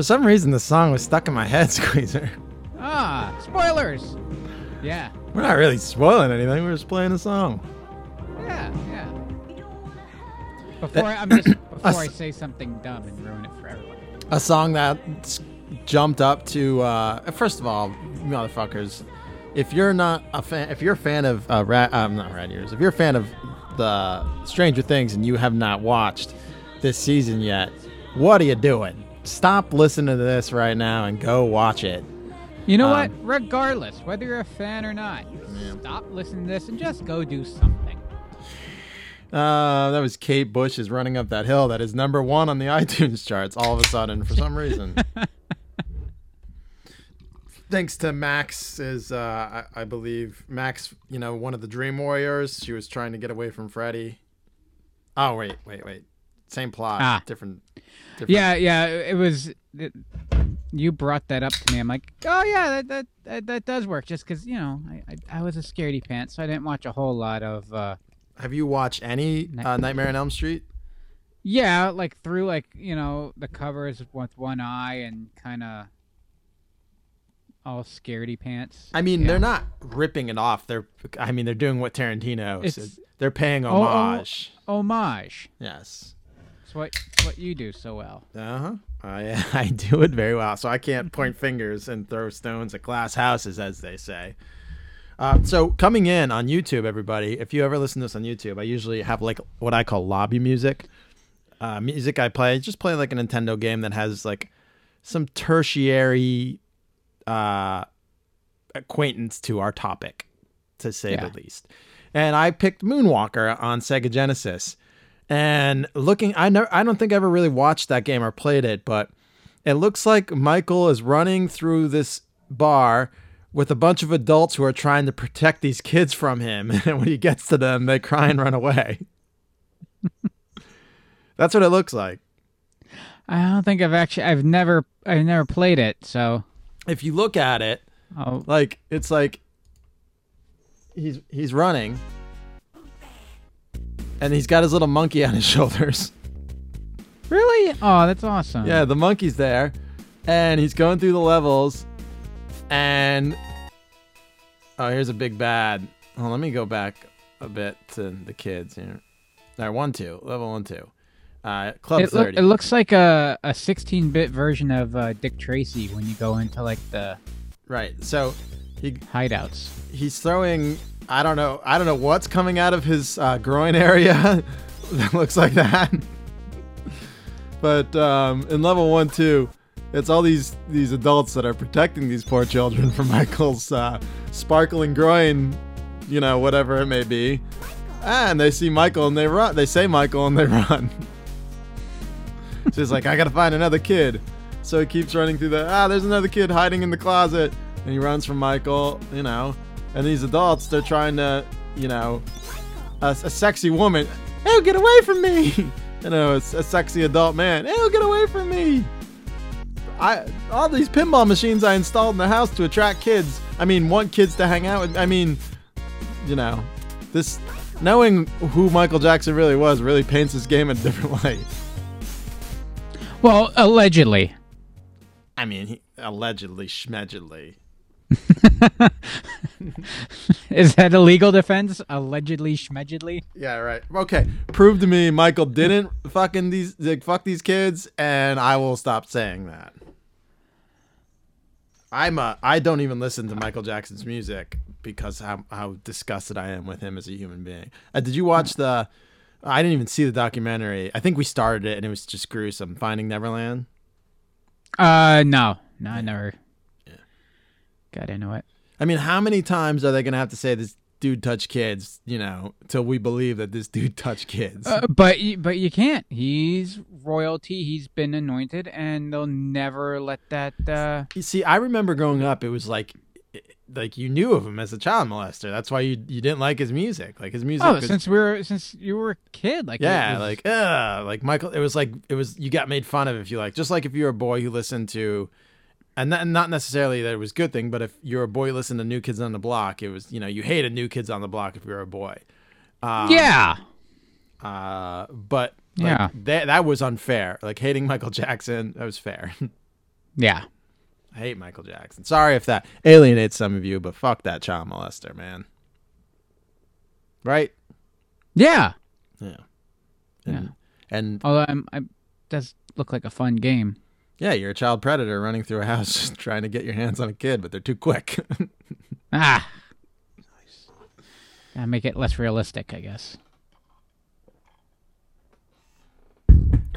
For some reason, the song was stuck in my head, Squeezer. Ah, spoilers! Yeah, We're not really spoiling anything. We're just playing a song. yeah, yeah. Before I, I'm just before I say something dumb and ruin it for everyone. A song that jumped up to. Uh, first of all, motherfuckers, if you're not a fan, if you're a fan of uh, Rat, um, not Rad Years, if you're a fan of the Stranger Things and you have not watched this season yet, what are you doing? Stop listening to this right now and go watch it. You know Um, what? Regardless, whether you're a fan or not, stop listening to this and just go do something. Uh, that was Kate Bush is running up that hill. That is number one on the iTunes charts. All of a sudden, for some reason. Thanks to Max, is uh, I, I believe Max, you know, one of the Dream Warriors. She was trying to get away from Freddy. Oh wait, wait, wait. Same plot, Ah. different. Different. Yeah, yeah. It was. It, you brought that up to me. I'm like, oh yeah, that that that, that does work. Just because you know, I, I I was a scaredy pants, so I didn't watch a whole lot of. uh Have you watched any uh, Nightmare on Elm Street? Yeah, like through like you know the covers with one eye and kind of all scaredy pants. I mean, Yeah. they're not ripping it off. They're, I mean, they're doing what Tarantino It's- said. They're paying Oh, oh. homage. homage. Yes. It's what what you do so well. Uh huh. I I do it very well, so I can't point fingers and throw stones at glass houses, as they say. Uh, so coming in on YouTube, everybody, if you ever listen to this on YouTube, I usually have like what I call lobby music. Uh, music I play, just play like a Nintendo game that has like some tertiary uh, acquaintance to our topic, to say Yeah. the least. And I picked Moonwalker on Sega Genesis. And looking, I never, I don't think I ever really watched that game or played it, but it looks like Michael is running through this bar with a bunch of adults who are trying to protect these kids from him. And when he gets to them, they cry and run away. That's what it looks like. I don't think I've actually I've never I've never played it, so If you look at it, oh like it's like he's he's running and he's got his little monkey on his shoulders. really? Oh, that's awesome. Yeah, the monkey's there, and he's going through the levels, and oh, here's a big bad. Oh, let me go back a bit to the kids here. All right, one, two, level one, two. Uh, Club It, look, thirty. it looks like a a 16-bit version of uh, Dick Tracy when you go into like the right. So he hideouts. he's throwing. I don't know. I don't know what's coming out of his uh, groin area. that looks like that. but um, in level one, two, it's all these these adults that are protecting these poor children from Michael's uh, sparkling groin. You know, whatever it may be. And they see Michael and they run. They say Michael and they run. so he's like, I gotta find another kid. So he keeps running through the. Ah, there's another kid hiding in the closet, and he runs from Michael. You know, and these adults, they're trying to, you know, a, a sexy woman. Hey, get away from me! you know, it's a sexy adult man. Hey, get away from me! I all these pinball machines I installed in the house to attract kids. I mean, want kids to hang out with. I mean, you know, this knowing who Michael Jackson really was really paints this game in a different light. Well, allegedly. I mean, he, allegedly, schmedgedly. Is that a legal defense? Allegedly, schmedgedly? Yeah, right. Okay, prove to me Michael didn't fucking these like, fuck these kids, and I will stop saying that. I'm a. I don't even listen to Michael Jackson's music because how how disgusted I am with him as a human being. Uh, did you watch the? I didn't even see the documentary. I think we started it and it was just gruesome. Finding Neverland. Uh, no. No, I never got into it. I mean, how many times are they gonna have to say this? dude touch kids, you know, till we believe that this dude touched kids. Uh, but but you can't. He's royalty. He's been anointed, and they'll never let that. Uh, You see, I remember growing up, it was like, like you knew of him as a child molester. That's why you you didn't like his music. Like his music. oh, was- since we were since you were a kid, like yeah, was- like uh, like Michael. It was like it was you got made fun of if you like, just like if you're a boy who listened to, and not, not necessarily that it was a good thing, but if you're a boy who listened to New Kids on the Block, it was you know you hated New Kids on the Block if you're a boy. Um, yeah, Uh, but like, Yeah. that that was unfair. Like hating Michael Jackson, that was fair. yeah. I hate Michael Jackson. Sorry if that alienates some of you, but fuck that child molester, man. Right? Yeah. Yeah. Yeah. And, and Although I'm, I does look like a fun game. Yeah, you're a child predator running through a house trying to get your hands on a kid, but they're too quick. Ah. Gotta make it less realistic, I guess.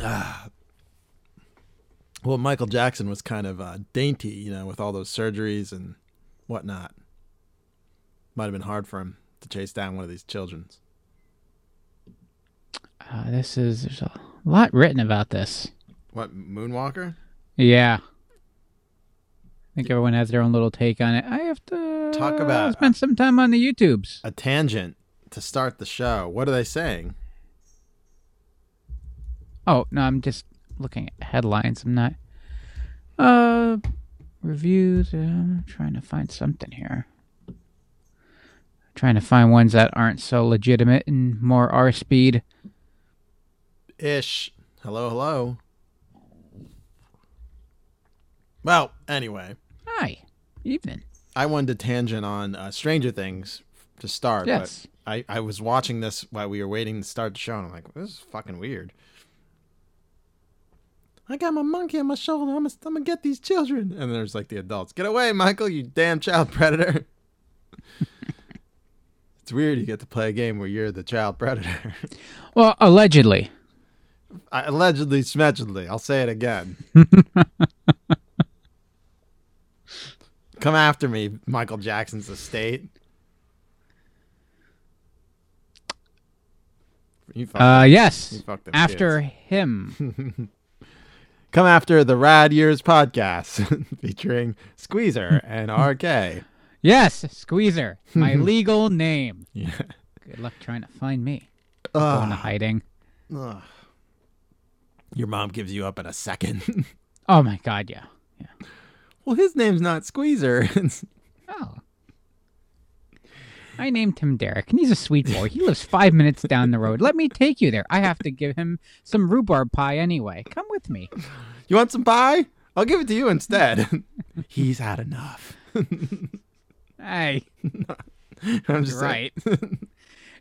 Ah. well, Michael Jackson was kind of uh, dainty, you know, with all those surgeries and whatnot. Might have been hard for him to chase down one of these children's. Uh, this is there's a lot written about this. What, Moonwalker? Yeah. I think everyone has their own little take on it. I have to Talk about- spend some time on the YouTubes. A tangent to start the show. What are they saying? Oh no, I'm just looking at headlines. I'm not. Uh, reviews. Uh, I'm trying to find something here. Trying to find ones that aren't so legitimate and more R speed. Ish. Hello, hello. Well, anyway, Hi, evening. I wanted to tangent on uh, Stranger Things to start. Yes. But I, I was watching this while we were waiting to start the show, and I'm like, this is fucking weird. I got my monkey on my shoulder. I'm gonna, I'm gonna get these children. And there's like the adults. Get away, Michael, you damn child predator. it's weird you get to play a game where you're the child predator. Well, allegedly. I, allegedly, smedgedly. I'll say it again. Come after me, Michael Jackson's estate. Uh, them. yes. After kids. him. Come after the Rad Years podcast featuring Squeezer and RK. Yes, Squeezer, my legal name. Yeah. Good luck trying to find me. Going to hiding. Ugh. Your mom gives you up in a second. Oh my God, yeah. Yeah. Well, his name's not Squeezer. Oh. I named him Derek, and he's a sweet boy. He lives five minutes down the road. Let me take you there. I have to give him some rhubarb pie anyway. Come with me. you want some pie? I'll give it to you instead. He's had enough. Hey, I'm just right.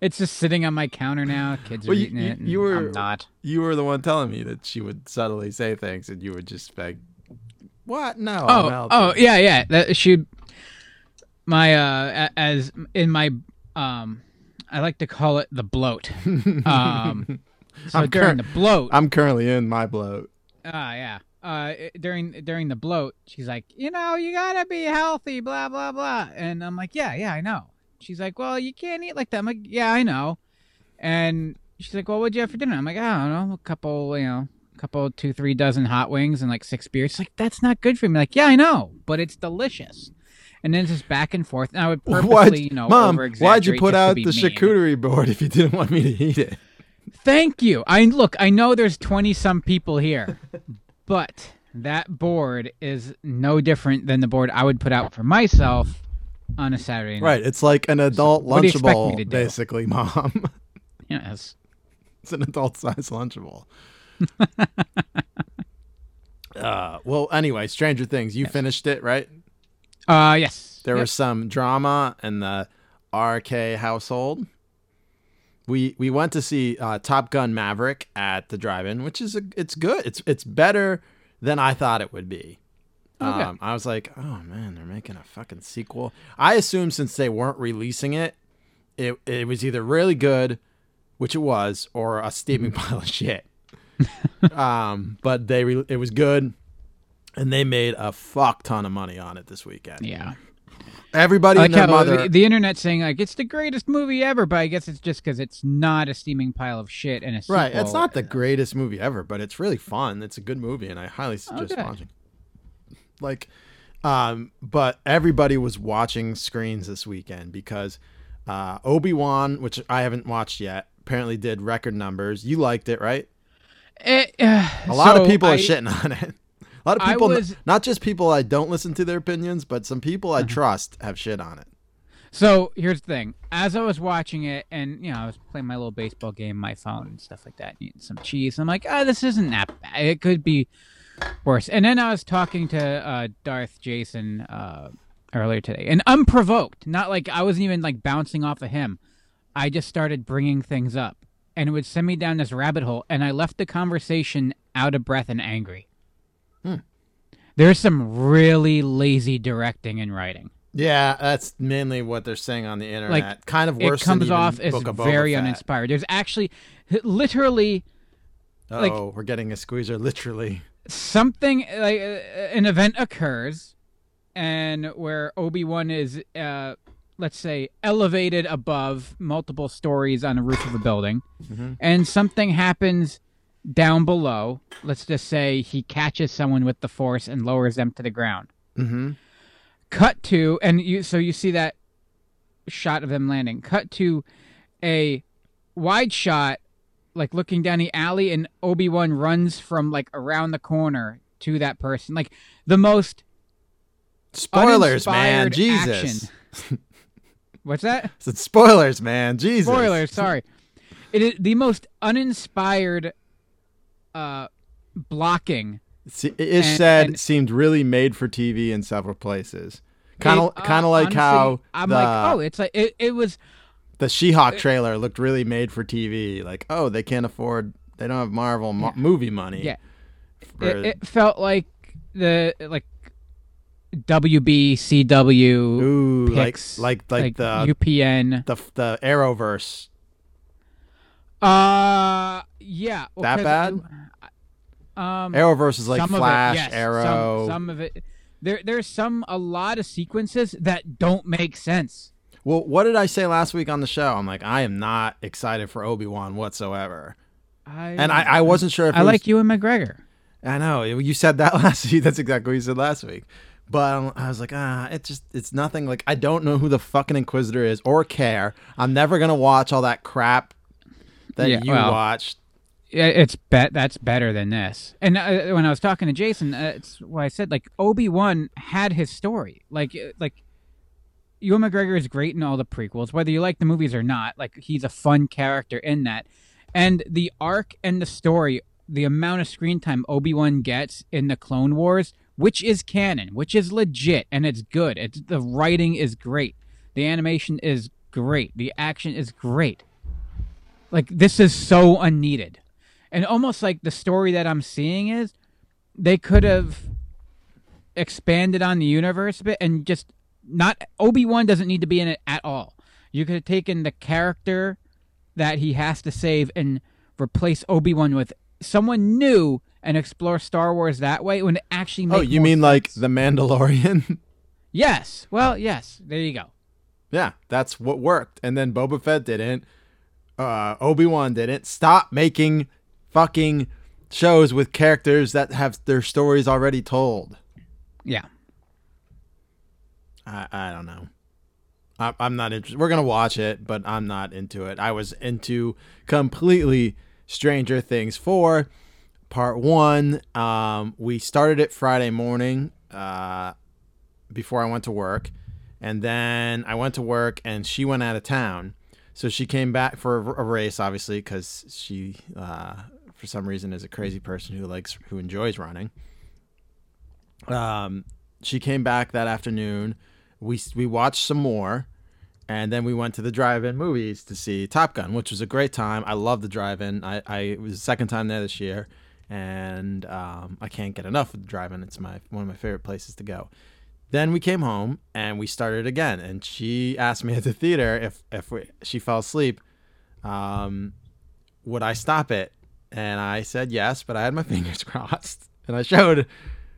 it's just sitting on my counter now. Kids are you- eating you- it. you were- I'm not. You were the one telling me that she would subtly say things, and you would just like, "What? No." Oh, oh, yeah, yeah. That she, my uh, as in my um, I like to call it the bloat. Um, so I'm during cur- the bloat, I'm currently in my bloat. Ah, yeah. Uh, during during the bloat, she's like, you know, you gotta be healthy, blah blah blah, and I'm like, yeah, yeah, I know. She's like, well, you can't eat like that. I'm like, yeah, I know. And she's like, well, what'd you have for dinner? I'm like, I don't know, a couple, you know, couple, two, three dozen hot wings and like six beers. She's like, that's not good for me. like, yeah, I know, but it's delicious. And then it's just back and forth. And I would purposely, What, you know, Mom? Why'd you put out the mean. charcuterie board if you didn't want me to eat it? Thank you. I look. I know there's twenty some people here, but that board is no different than the board I would put out for myself on a Saturday night. Right. It's like an adult what do you expect me lunchable, basically, Mom. Yes. it's an adult size lunchable. uh, well, anyway, Stranger Things. You finished it, right? Uh. Yes. There was some drama in the RK household. We we went to see uh, Top Gun Maverick at the drive-in, which is a, it's good. It's it's better than I thought it would be. Okay. Um, I was like, oh man, they're making a fucking sequel. I assumed since they weren't releasing it, it it was either really good, which it was, or a steaming pile of shit. um, but they re- it was good, and they made a fuck ton of money on it this weekend. Yeah. Everybody like how mother. the, the internet's saying like it's the greatest movie ever, but I guess it's just because it's not a steaming pile of shit and a sequel. Right. It's not the greatest movie ever, but it's really fun. It's a good movie, and I highly suggest Okay. watching. Like, um, but everybody was watching screens this weekend because uh, Obi Wan, which I haven't watched yet, apparently did record numbers. You liked it, right? It, uh, A lot of people I- are shitting on it. A lot of people, was- not just people I don't listen to their opinions, but some people Uh-huh. I trust have shit on it. So here's the thing: as I was watching it, and you know, I was playing my little baseball game, my phone and stuff like that, eating some cheese. I'm like, oh, this isn't that bad. It could be worse. And then I was talking to uh, Darth Jason uh, earlier today, and unprovoked, not like I wasn't even like bouncing off of him. I just started bringing things up, and it would send me down this rabbit hole, and I left the conversation out of breath and angry. There's some really lazy directing and writing. Yeah, that's mainly what they're saying on the internet. Like, kind of worse it comes off as Book of Boba very uninspired. There's actually literally like- Oh, we're getting a squeezer, literally. something like uh, an event occurs and where Obi-Wan is uh let's say elevated above multiple stories on the roof of a building Mm-hmm. and something happens down below let's just say he catches someone with the force and lowers them to the ground Mm-hmm. cut to and you so you see that shot of them landing cut to a wide shot like looking down the alley and obi-wan runs from like around the corner to that person like the most Spoilers, man. Jesus. what's that It's spoilers, man. Jesus. spoilers sorry it is the most uninspired uh blocking See, Ish And- said and- seemed really made for TV in several places. Kind of, uh, kind of like honestly, how i'm the, like oh it's like it, it was the She-Hulk trailer looked really made for TV. Like, oh, they can't afford, they don't have Marvel mo- movie money. Yeah. for- it, it felt like the like WB CW ooh, like, picks, like, like, the, UPN. the the Arrowverse. Uh, yeah. well, That bad? um, Arrowverse is like some Flash, of it, yes, Arrow. Some, of it. There, there's some a lot of sequences that don't make sense. Well, what did I say last week on the show? I'm like, I am not excited for Obi Wan whatsoever, I, and I, I wasn't sure if I it was- like Ewan McGregor. I know you said that last week. That's exactly what you said last week. But I was like, ah, it just it's nothing. Like I don't know who the fucking Inquisitor is or care. I'm never gonna watch all that crap that Yeah, you well, watched. Yeah, it's bet that's better than this. And uh, when I was talking to Jason, uh, it's why I said like Obi Wan had his story. Like uh, like Ewan McGregor is great in all the prequels, whether you like the movies or not. Like he's a fun character in that, and the arc and the story, the amount of screen time Obi Wan gets in the Clone Wars, which is canon, which is legit, and it's good. It's the writing is great, the animation is great, the action is great. Like this is so unneeded and almost like the story that I'm seeing is they could have expanded on the universe a bit and just not Obi Wan doesn't need to be in it at all. You could have taken the character that he has to save and replace Obi Wan with someone new and explore Star Wars that way. It would actually make Oh, you mean like the Mandalorian? yes? Well, yes. There you go. yeah, that's what worked. And then Boba Fett didn't. Uh, Obi Wan didn't. Stop making fucking shows with characters that have their stories already told. Yeah. I, I don't know. I, I'm not interested. We're gonna watch it, but I'm not into it. I was into completely Stranger Things four, part one. Um, we started it Friday morning, uh, before I went to work, and then I went to work, and she went out of town, so she came back for a, race, obviously, because she, uh, for some reason, is a crazy person who likes who enjoys running. Um, she came back that afternoon. We we watched some more, and then we went to the drive-in movies to see Top Gun, which was a great time. I love the drive-in. I, I it was the second time there this year, and um, I can't get enough of the drive-in. It's my one of my favorite places to go. Then we came home and we started again, and she asked me at the theater if if we, she fell asleep, um, would I stop it? And I said yes, but I had my fingers crossed, and I showed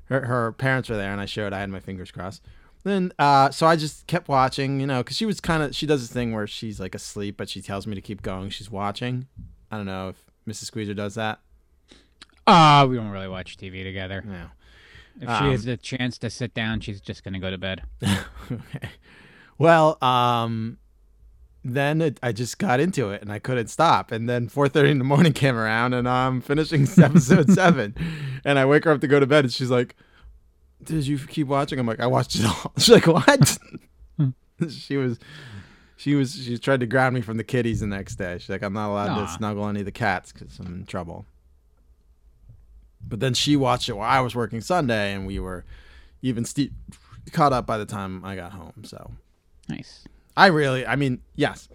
her her parents were there, and I showed I had my fingers crossed. then uh, so I just kept watching, you know, because she was kind of she does this thing where she's like asleep, but she tells me to keep going. She's watching. I don't know if Mrs. Squeezer does that. Uh, we don't really watch TV together. No. If Um, she has the chance to sit down, she's just gonna go to bed. okay. Well, um, then it, I just got into it and I couldn't stop. And then 4:30 in the morning came around and I'm finishing episode seven, and I wake her up to go to bed and she's like, "Did you keep watching?" I'm like, "I watched it all." She's like, "What?" she was. She was she tried to grab me from the kitties the next day. She's like, I'm not allowed Aw. to snuggle any of the cats because I'm in trouble. But then she watched it while I was working Sunday, and we were even ste- caught up by the time I got home. So Nice. I really, I mean, yes,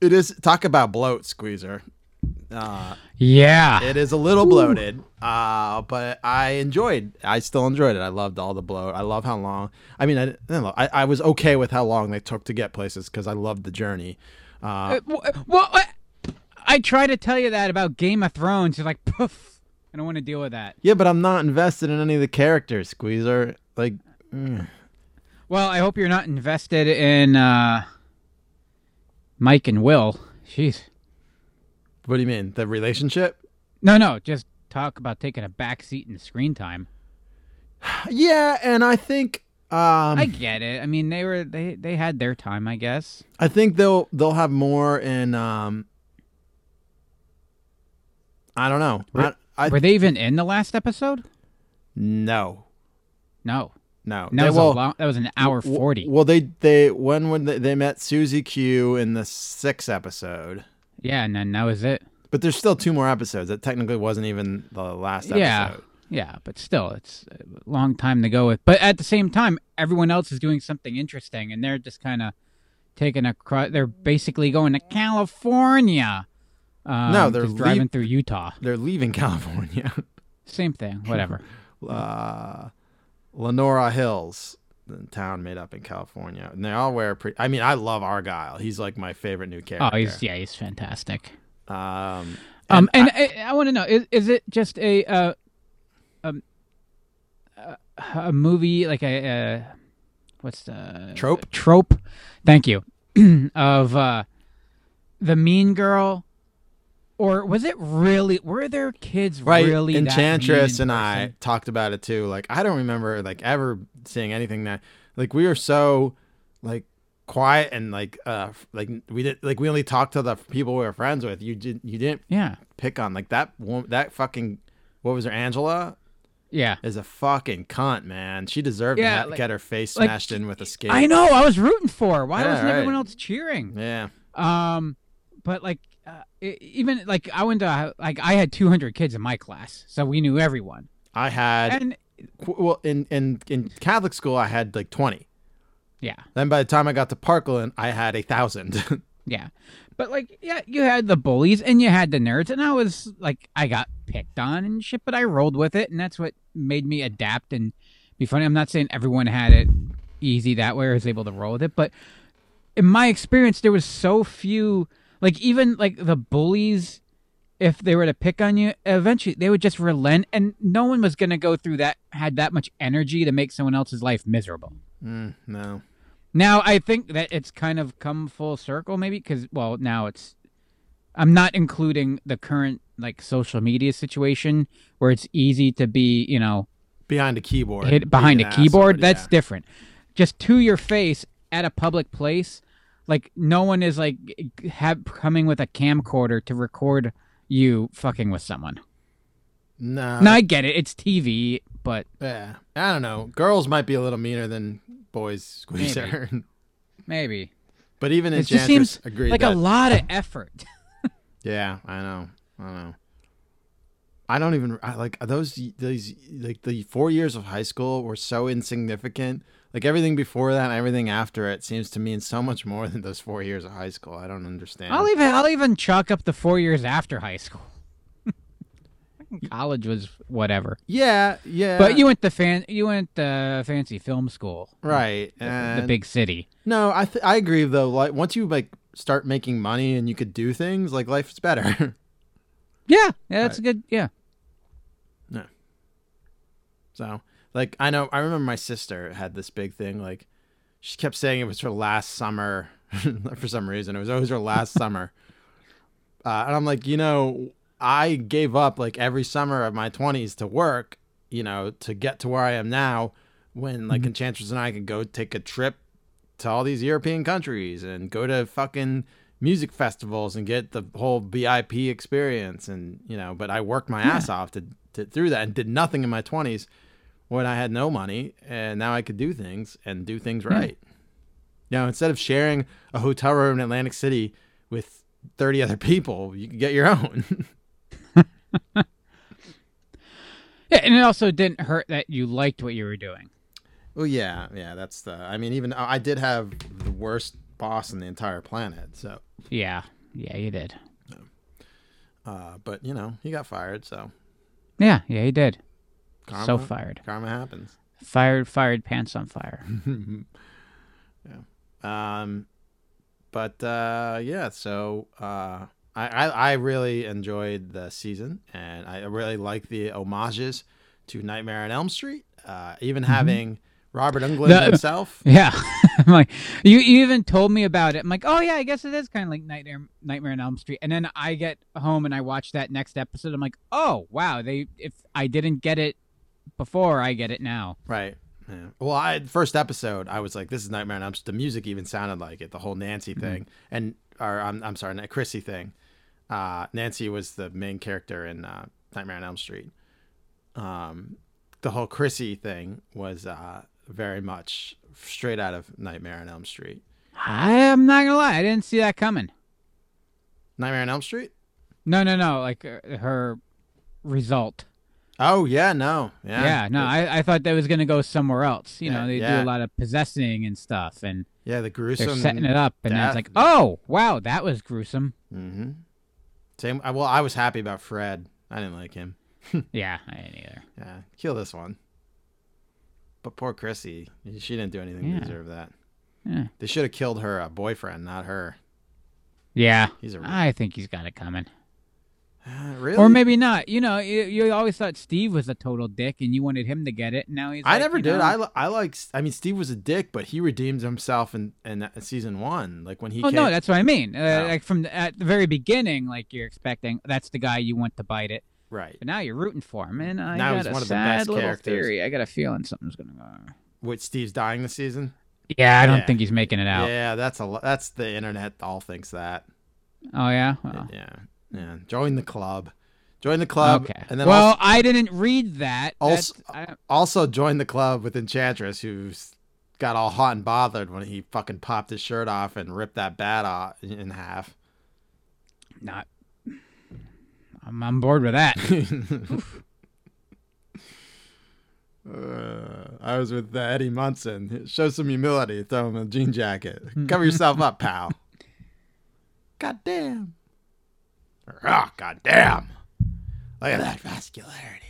it is. Talk about bloat, Squeezer. Uh, Yeah. it is a little bloated, uh, but I enjoyed. I still enjoyed it. I loved all the bloat. I love how long. I mean, I I, know, I, I was okay with how long they took to get places because I loved the journey. Uh, Uh, wh- Well, I, I try to tell you that about Game of Thrones. You're like, poof. I don't want to deal with that. yeah, but I'm not invested in any of the characters, Squeezer. Like, mm. Well, I hope you're not invested in uh, Mike and Will. Jeez. what do you mean? The relationship? No, no. Just talk about taking a back seat in screen time. Yeah, and I think. Um, I get it. I mean, they were they they had their time, I guess. I think they'll they'll have more in um I don't know. I, I Were they even in the last episode? no. No. No. That They- was well, long, that was an hour w- forty. Well, they they when when they, they met Susie Q in the sixth episode. yeah, and then that was it. But there's still two more episodes. That technically wasn't even the last episode. Yeah. Yeah, but still, it's a long time to go with. But at the same time, everyone else is doing something interesting, and they're just kind of taking a. Cro- they're basically going to California. Um, No, they're driving leave- through Utah. They're leaving California. Same thing. Whatever. uh, Lenora Hills, the town made up in California, and they all wear. Pre- I mean, I love Argyle. He's like my favorite new character. oh, he's yeah, he's fantastic. Um, Um, and and I, I, want to know is is it just a uh, um, a, a movie like a uh, what's the Trope? trope? Thank you. of uh, the mean girl, or was it really? Were there kids right really? that enchantress and i talked about it too like i don't remember like ever seeing anything that like we were so like quiet and like uh like we did like we only talked to the people we were friends with you did you didn't Yeah, pick on like that wo- that fucking what was her angela yeah. is a fucking cunt man she deserved Yeah, to like- get her face like, smashed in with a skate I know. I was rooting for. her. Why Yeah, wasn't everyone else cheering? yeah Um, but like, uh, even like I went to like I had 200 kids in my class, so we knew everyone. i had And well in in in catholic school i had like 20 yeah, then by the time i got to parkland i had a thousand yeah. But like, yeah, you had the bullies and you had the nerds, and I was like, I got picked on and shit, but I rolled with it, and that's what made me adapt and be funny. I'm not saying everyone had it easy that way or was able to roll with it, but in my experience, there was so few. Like even like the bullies, if they were to pick on you, eventually they would just relent, and no one was gonna go through that had that much energy to make someone else's life miserable. mm, no Now I think that it's kind of come full circle, maybe because well now it's. I'm not including the current like social media situation where it's easy to be, you know, behind a keyboard hit behind a keyboard. asshole, That's yeah. different. Just to your face at a public place, like no one is like have coming with a camcorder to record you fucking with someone. no no, I get it. It's TV, but yeah. I don't know. Girls might be a little meaner than boys squeezer maybe. but even it just enchantress seems agreed like that, a lot of effort. yeah i know. I know. I don't even I, like those these like the four years of high school were so insignificant like everything before that and everything after it seems to mean so much more than those four years of high school i don't understand I'll even I'll even chalk up the four years after high school. College was whatever, yeah yeah but you went to fan you went to fancy film school, right the, the big city. No, I th- I agree though. Like once you like start making money and you could do things, like life's better. Yeah, yeah, that's a good. Yeah, No. So, like, I know, I remember my sister had this big thing. Like, she kept saying it was her last summer for some reason. It was always her last summer. Uh, and I'm like, you know, I gave up like every summer of my 20s to work, you know, to get to where I am now when like Enchantress and I could go take a trip to all these European countries and go to fucking music festivals and get the whole VIP experience and you know but I worked my ass off to, to through that and did nothing in my 20s when I had no money and now I could do things and do things right. You know, instead of sharing a hotel room in Atlantic City with 30 other people, you could get your own. Yeah, and it also didn't hurt that you liked what you were doing. well, yeah, yeah, that's the I mean even I did have the worst boss on the entire planet. So, Yeah, yeah, you did. uh but you know, he got fired, so Yeah, yeah, he did. Karma, So fired, karma happens. fired, fired, pants on fire. yeah. Um, but uh, yeah, so uh, I, I I really enjoyed the season, and I really like the homages to Nightmare on Elm Street. Uh, even having Robert Englund The- himself. Yeah, I'm like you, you even told me about it. I'm like, oh yeah, I guess it is kind of like Nightmare, Nightmare on Elm Street. And then I get home and I watch that next episode. I'm like, oh wow, they if I didn't get it before, I get it now. Right. Yeah. Well, I first episode, I was like, "This is Nightmare on Elm Street." The music even sounded like it. The whole Nancy thing, and or I'm I'm sorry, the Chrissy thing. Uh, Nancy was the main character in uh, Nightmare on Elm Street. Um, the whole Chrissy thing was uh, very much straight out of Nightmare on Elm Street. I am not gonna lie, I didn't see that coming. Nightmare on Elm Street. No, no, no, like uh, her result. Oh yeah, no, yeah, Yeah, no, I, I thought that was gonna go somewhere else. You Yeah, know, they yeah. do a lot of possessing and stuff, and yeah, the gruesome. they're setting it up, and then it's like, oh wow, that was gruesome. Mm-hmm. Same. Well, I was happy about Fred. I didn't like him. Yeah, I didn't either. Yeah, kill this one. But poor Chrissy, she didn't do anything Yeah. to deserve that. Yeah. They should have killed her uh, boyfriend, not her. Yeah, He's a I think he's got it coming. Uh, really. Or maybe not. You know, you, you always thought Steve was a total dick, and you wanted him to get it. And now he's. I like, never did. know- I li- I like. I mean, Steve was a dick, but he redeemed himself in in season one. Like when he. Oh came, no, that's what I mean. Uh. Like from the, at the very beginning, like you're expecting that's the guy you want to bite it, right. but now you're rooting for him. And I Now got a one of the sad best little characters. theory. I got a feeling something's gonna go. With Steve's dying this season. Yeah, I don't Yeah. think he's making it out. Yeah, that's a. That's the internet. All thinks that. Oh yeah. Well, Yeah, yeah. Join the club. Join the club. okay. And then well, also, I didn't read that. Also- also join the club with Enchantress, who's got all hot and bothered when he fucking popped his shirt off and ripped that bat off in half. not. I'm on board with that. Uh, I was with uh, Eddie Munson. Show some humility. Throw him a jean jacket. Cover yourself up, pal. God damn. Oh, God damn. Look at that vascularity.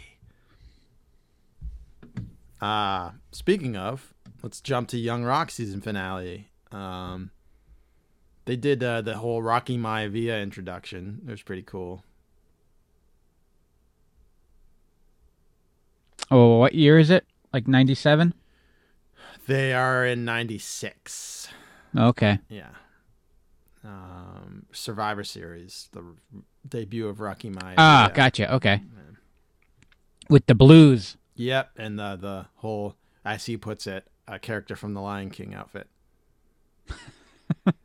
Uh, speaking of, let's jump to Young Rock season finale. Um, they did uh, the whole Rocky Maivia introduction. It was pretty cool. oh, what year is it? Like '97. They are in 96. Okay. Yeah. Um, Survivor Series, the debut of Rocky Maivia. Ah, gotcha. Okay. With the blues. Yep, and the the whole, as he puts it, a character from the Lion King outfit.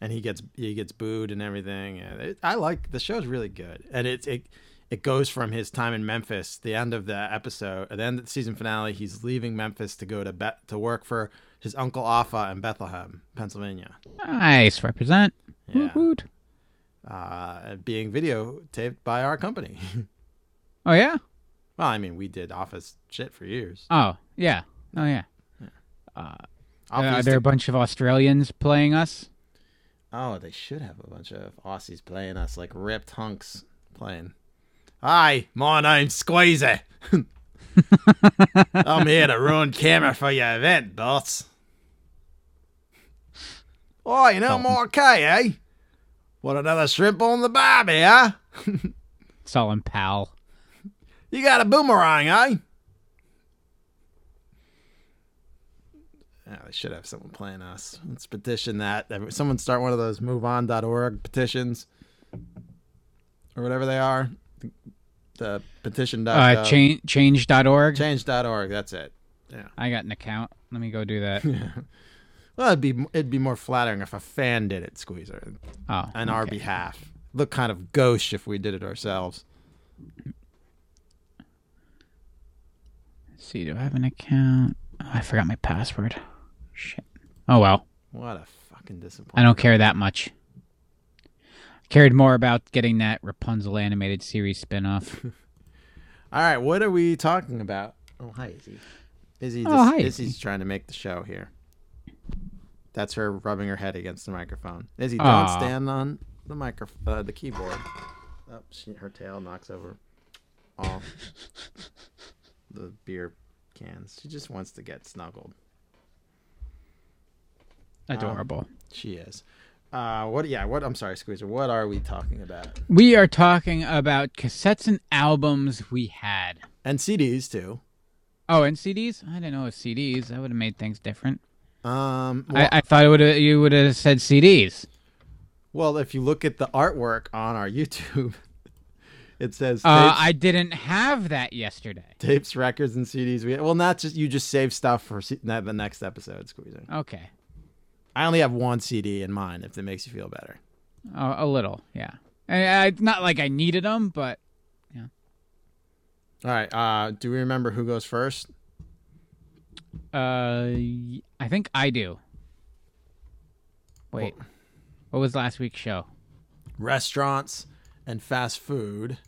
and he gets he gets booed and everything. And it, I like the show's really good, and it it it goes from his time in Memphis. The end of the episode, at the end of the season finale, he's leaving Memphis to go to Be- to work for his uncle Afa in Bethlehem, Pennsylvania. Nice. Represent. Yeah. Woot uh, being videotaped by our company. Oh yeah. well, I mean, we did Office shit for years. Oh yeah. Oh yeah. Uh, are there a bunch of Australians playing us? oh, they should have a bunch of Aussies playing us, like ripped hunks playing. Hi, my name's Squeezer. I'm here to ruin camera for your event, boss. Oh, you know, I'm okay, eh? Want another shrimp on the barbie, huh? Sullen pal. You got a boomerang, eh? Yeah, they should have someone playing us. Let's petition that. Someone start one of those moveon.org petitions or whatever they are. The petition. Uh, change change.org. Change.org. That's it. Yeah. I got an account. Let me go do that. Well, it'd be it'd be more flattering if a fan did it, Squeezer, Oh, on our okay. behalf. Look kind of gauche if we did it ourselves. Let's see, do I have an account? Oh, I forgot my password. Shit. Oh well. What a fucking disappointment. I don't care that much. I cared more about getting that Rapunzel animated series spin-off. All right, what are we talking about? Oh, hi, Izzy. Izzy, Oh, just, hi, Izzy's trying to make the show here. That's her rubbing her head against the microphone. Izzy, don't Aw. stand on the micro, uh, the keyboard. Oh, she, her tail knocks over all the beer cans. She just wants to get snuggled. Adorable. She is. Uh, what? Yeah. What? I'm sorry, Squeezer. What are we talking about? We are talking about cassettes and albums we had. And CDs too. Oh, and CDs? I didn't know it was CDs. That would have made things different. Um, well, I, I thought it would you would have said CDs. well, if you look at the artwork on our YouTube, it says Uh, I didn't have that yesterday. tapes, records, and CDs. We well, not just you just save stuff for C- the next episode, squeezing. Okay. I only have one CD in mine. If that makes you feel better. Uh, a little, yeah. I, I, not like I needed them, but yeah. All right. Uh, do we remember who goes first? Uh, I think I do. Wait, what was last week's show? Restaurants and fast food,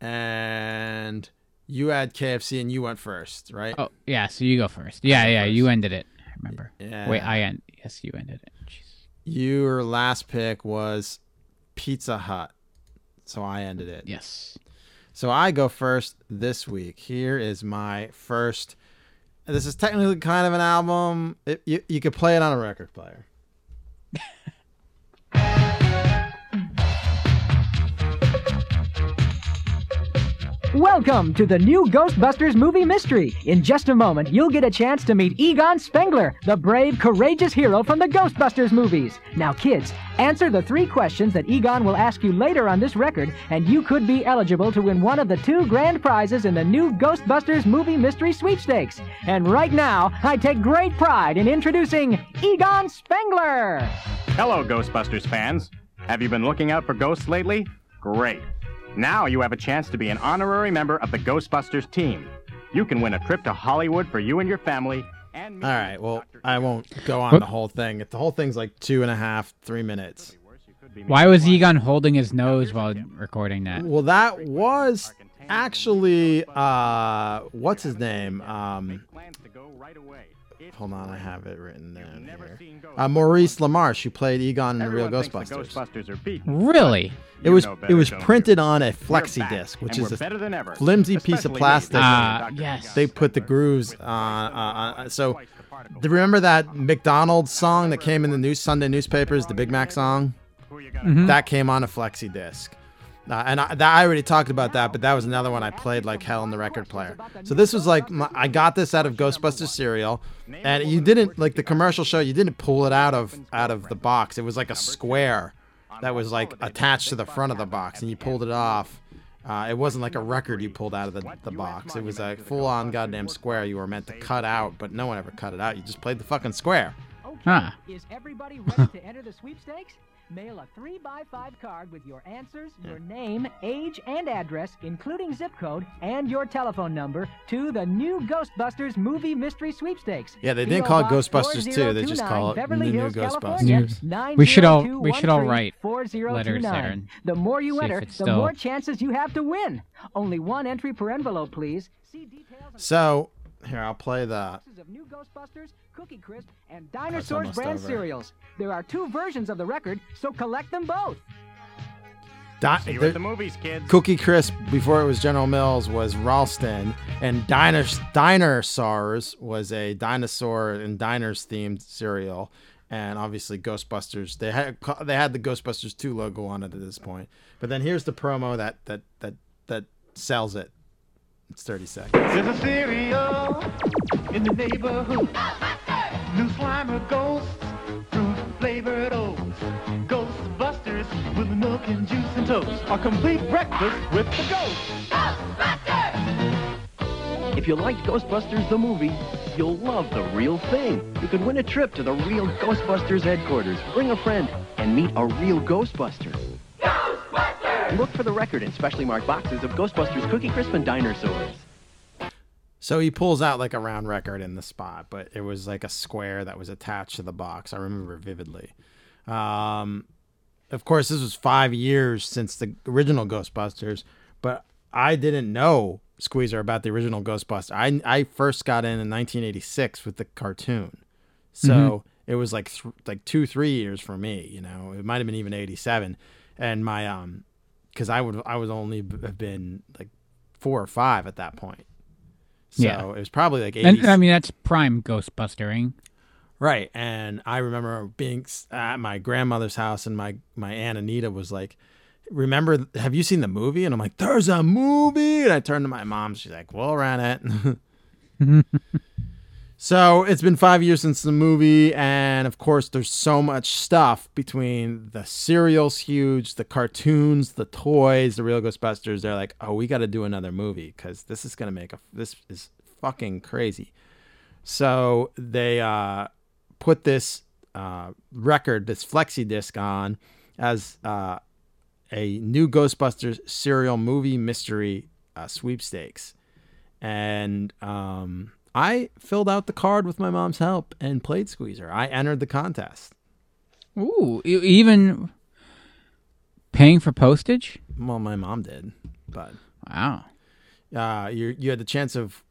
and you had KFC and you went first, right? Oh, yeah. So you go first. Yeah, yeah. You ended it. I remember. Yeah. Wait, I end. Yes, you ended it. Jeez. Your last pick was Pizza Hut. So I ended it. Yes. So I go first this week. Here is my first. This is technically kind of an album. It, you, you could play it on a record player. Welcome to the new Ghostbusters movie mystery. In just a moment, you'll get a chance to meet Egon Spengler, the brave, courageous hero from the Ghostbusters movies. Now, kids, answer the three questions that Egon will ask you later on this record, and you could be eligible to win one of the two grand prizes in the new Ghostbusters movie mystery sweepstakes. And right now, I take great pride in introducing Egon Spengler. Hello, Ghostbusters fans. Have you been looking out for ghosts lately? Great. Now you have a chance to be an honorary member of the Ghostbusters team. You can win a trip to Hollywood for you and your family. And All right. Well, I won't go on the whole thing. The whole thing's like two and a half, three minutes. Why was Egon holding his nose while recording that? Well, that was actually uh, what's his name? Um, hold on, I have it written down here. Uh, Maurice LaMarche, who played Egon in the real Ghostbusters. Ghostbusters are beaten. Really? It was know it was don't you? printed on a flexi back, disc, which is a than ever. flimsy piece of plastic. Dr. yes. they put the grooves on. Uh, uh, so, do you remember that McDonald's song that came in the news Sunday newspapers, the Big Mac song? Who you gonna That came on a flexi disc. Uh, and I, that, I already talked about that, but that was another one I played like hell in the record player. So this was like my, I got this out of Ghostbusters cereal, and you didn't like the commercial show. You didn't pull it out of out of the box. It was like a square that was like attached to the front of the box, and you pulled it off. Uh, it wasn't like a record you pulled out of the, the box. It was a full-on goddamn square you were meant to cut out, but no one ever cut it out. You just played the fucking square. Huh. is everybody ready to enter the sweepstakes? Mail a 3x5 card with your answers, your name, age, and address, including zip code, and your telephone number to the new Ghostbusters Movie Mystery Sweepstakes. Yeah, they didn't call it Ghostbusters 2, they just 4029, call it Beverly the new Hills, Ghostbusters. California, We should all- we should all write 4029. letters there and The more you see enter, the still- more chances you have to win. Only one entry per envelope, please. See details So here, I'll play the. boxes of new Ghostbusters, Cookie Crisp, and Dinersaurs brand over. cereals. There are two versions of the record, so collect them both. Di- See you the- at the movies, kids. Cookie Crisp before it was General Mills was Ralston, and Diners Dinersaurs was a dinosaur and diners themed cereal, and obviously Ghostbusters. They had they had the Ghostbusters two logo on it at this point. But then here's the promo that that that that sells it. It's 30 seconds. There's a cereal in the neighborhood. New Slimer ghosts, fruit flavored oats. Ghostbusters with milk and juice and toast. A complete breakfast with the ghosts. If you liked Ghostbusters the movie, you'll love the real thing. You could win a trip to the real Ghostbusters headquarters, bring a friend, and meet a real Ghostbuster. Ghostbusters! Look for the record in specially marked boxes of Ghostbusters Cookie Crisp and Dinersaurs. So he pulls out like a round record in the spot, but it was like a square that was attached to the box. I remember vividly. Um, of course, this was five years since the original Ghostbusters, but I didn't know Squeezer about the original Ghostbusters. I I first got in in 1986 with the cartoon, so it was like th- like two three years for me. You know, it might have been even 87, and my um, because I would I was only b- have been like four or five at that point. So Yeah. it was probably like 80, And I mean, that's prime Ghostbustering. Right. And I remember being at my grandmother's house and my, my Aunt Anita was like, remember, have you seen the movie? And I'm like, there's a movie. And I turned to my mom. She's like, we'll run it. so it's been five years since the movie. And of course, there's so much stuff between the serials, huge, the cartoons, the toys, the real Ghostbusters. They're like, oh, we got to do another movie because this is to make a, this is fucking crazy. So they uh, put this uh, record, this flexi disc, on as uh, a new Ghostbusters serial movie mystery uh, sweepstakes, and um, I filled out the card with my mom's help and played Squeezer. I entered the contest. Ooh, even paying for postage? Well, my mom did, but Wow. uh, you you had the chance of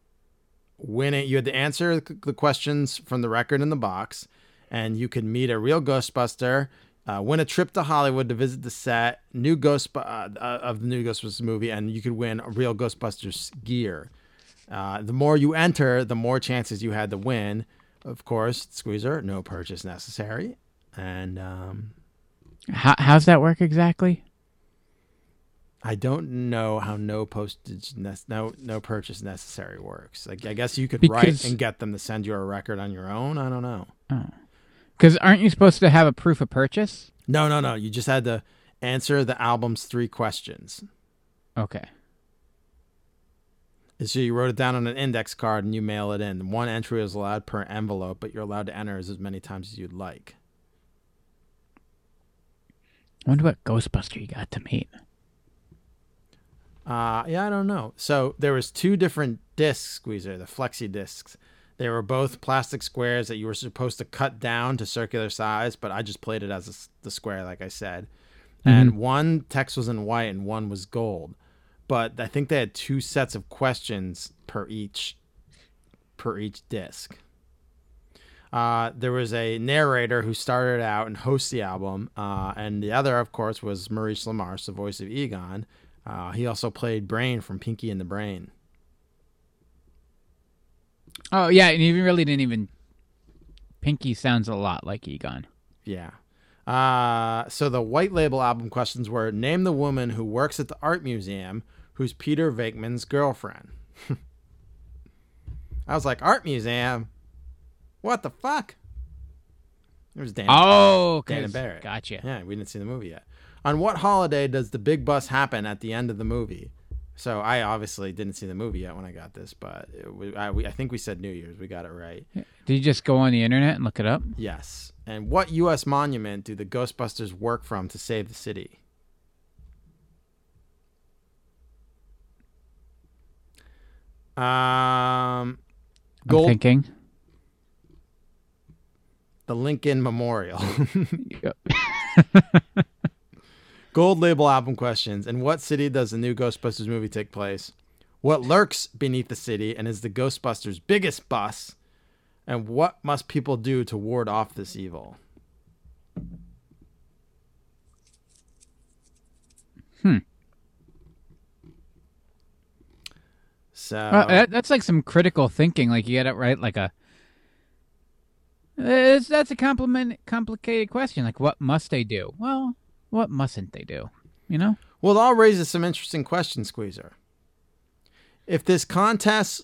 winning. You had to answer the the questions from the record in the box, and you could meet a real Ghostbuster, uh, win a trip to Hollywood to visit the set, new Ghost uh, uh, of the new Ghostbusters movie, and you could win a real Ghostbusters gear. Uh, the more you enter, the more chances you had to win. Of course, Squeezer, no purchase necessary, and um, How, how's that work exactly? I don't know how no postage, ne- no no purchase necessary works. Like I guess you could write and get them to send you a record on your own. I don't know. Because aren't you supposed to have a proof of purchase? No, no, no. You just had to answer the album's three questions. Okay. So you wrote it down on an index card and you mail it in. One entry is allowed per envelope, but you're allowed to enter as many times as you'd like. I wonder what Ghostbuster you got to meet. Uh, yeah, I don't know. So there was two different discs, Squeezer, the flexi discs. They were both plastic squares that you were supposed to cut down to circular size, but I just played it as a the square, like I said. And one text was in white and one was gold. But I think they had two sets of questions per each per each disc. Uh, there was a narrator who started out and hosts the album, uh, and the other, of course, was Maurice LaMarche, the voice of Egon. Uh, he also played Brain from Pinky and the Brain. Oh yeah, and you really didn't even. Pinky sounds a lot like Egon. Yeah. Uh, so the white label album questions were name the woman who works at the art museum who's Peter Venkman's girlfriend. I was like, art museum? What the fuck? It was Dan. Oh, Dana Barrett. Gotcha. Yeah, we didn't see the movie yet. On what holiday does the big bus happen at the end of the movie? So I obviously didn't see the movie yet when I got this, but it, we, I, we, I think we said New Year's. We got it right. Did you just go on the internet and look it up? Yes. And what U.S. monument do the Ghostbusters work from to save the city? Um, I'm gold, thinking. the Lincoln Memorial. Gold label album questions. In what city does the new Ghostbusters movie take place? What lurks beneath the city and is the Ghostbusters' biggest bus? And what must people do to ward off this evil? Hmm. So Uh, that, that's like some critical thinking. Like you get it right, like a. It's, that's a compliment, complicated question. Like, what must they do? Well, what mustn't they do? You know? Well, all raises some interesting questions, Squeezer. if this contest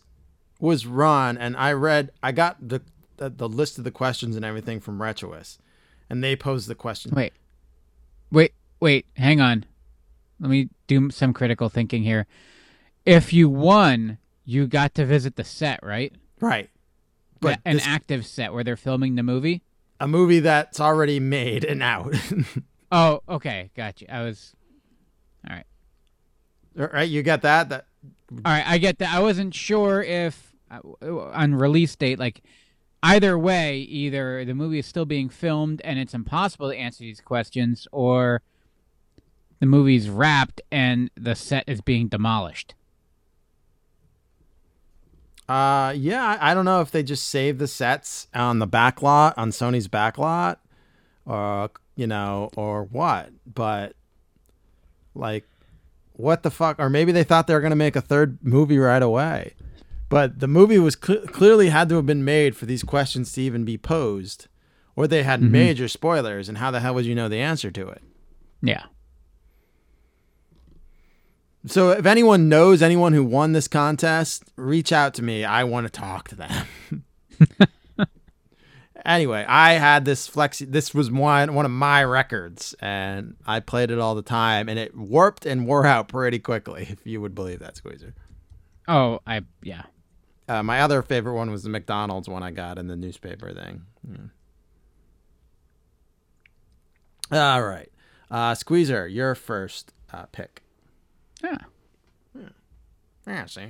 was run and I read, I got the the, the list of the questions and everything from Retroist, and they posed the question. Wait, wait, wait. Hang on. Let me do some critical thinking here. If you won, you got to visit the set, right? Right. But an this- active set where they're filming the movie. a movie that's already made and out. Oh, okay, gotcha. I was alright. right? You got that? That all right. I get that. I wasn't sure if uh, on release date, like either way, either the movie is still being filmed and it's impossible to answer these questions, or the movie's wrapped and the set is being demolished. Uh, yeah, I I don't know if they just save the sets on the back lot on Sony's back lot, or you know, or what. But like, what the fuck? Or maybe they thought they were gonna make a third movie right away. But the movie was cl- clearly had to have been made for these questions to even be posed, or they had major spoilers. And how the hell would you know the answer to it? Yeah. So if anyone knows anyone who won this contest, reach out to me. I want to talk to them. anyway, I had this flexi this was one one of my records and I played it all the time and it warped and wore out pretty quickly if you would believe that squeezer. Oh, I yeah. Uh, my other favorite one was the McDonald's one I got in the newspaper thing. Yeah. All right. Uh, Squeezer, your first uh, pick. Yeah. Yeah, see.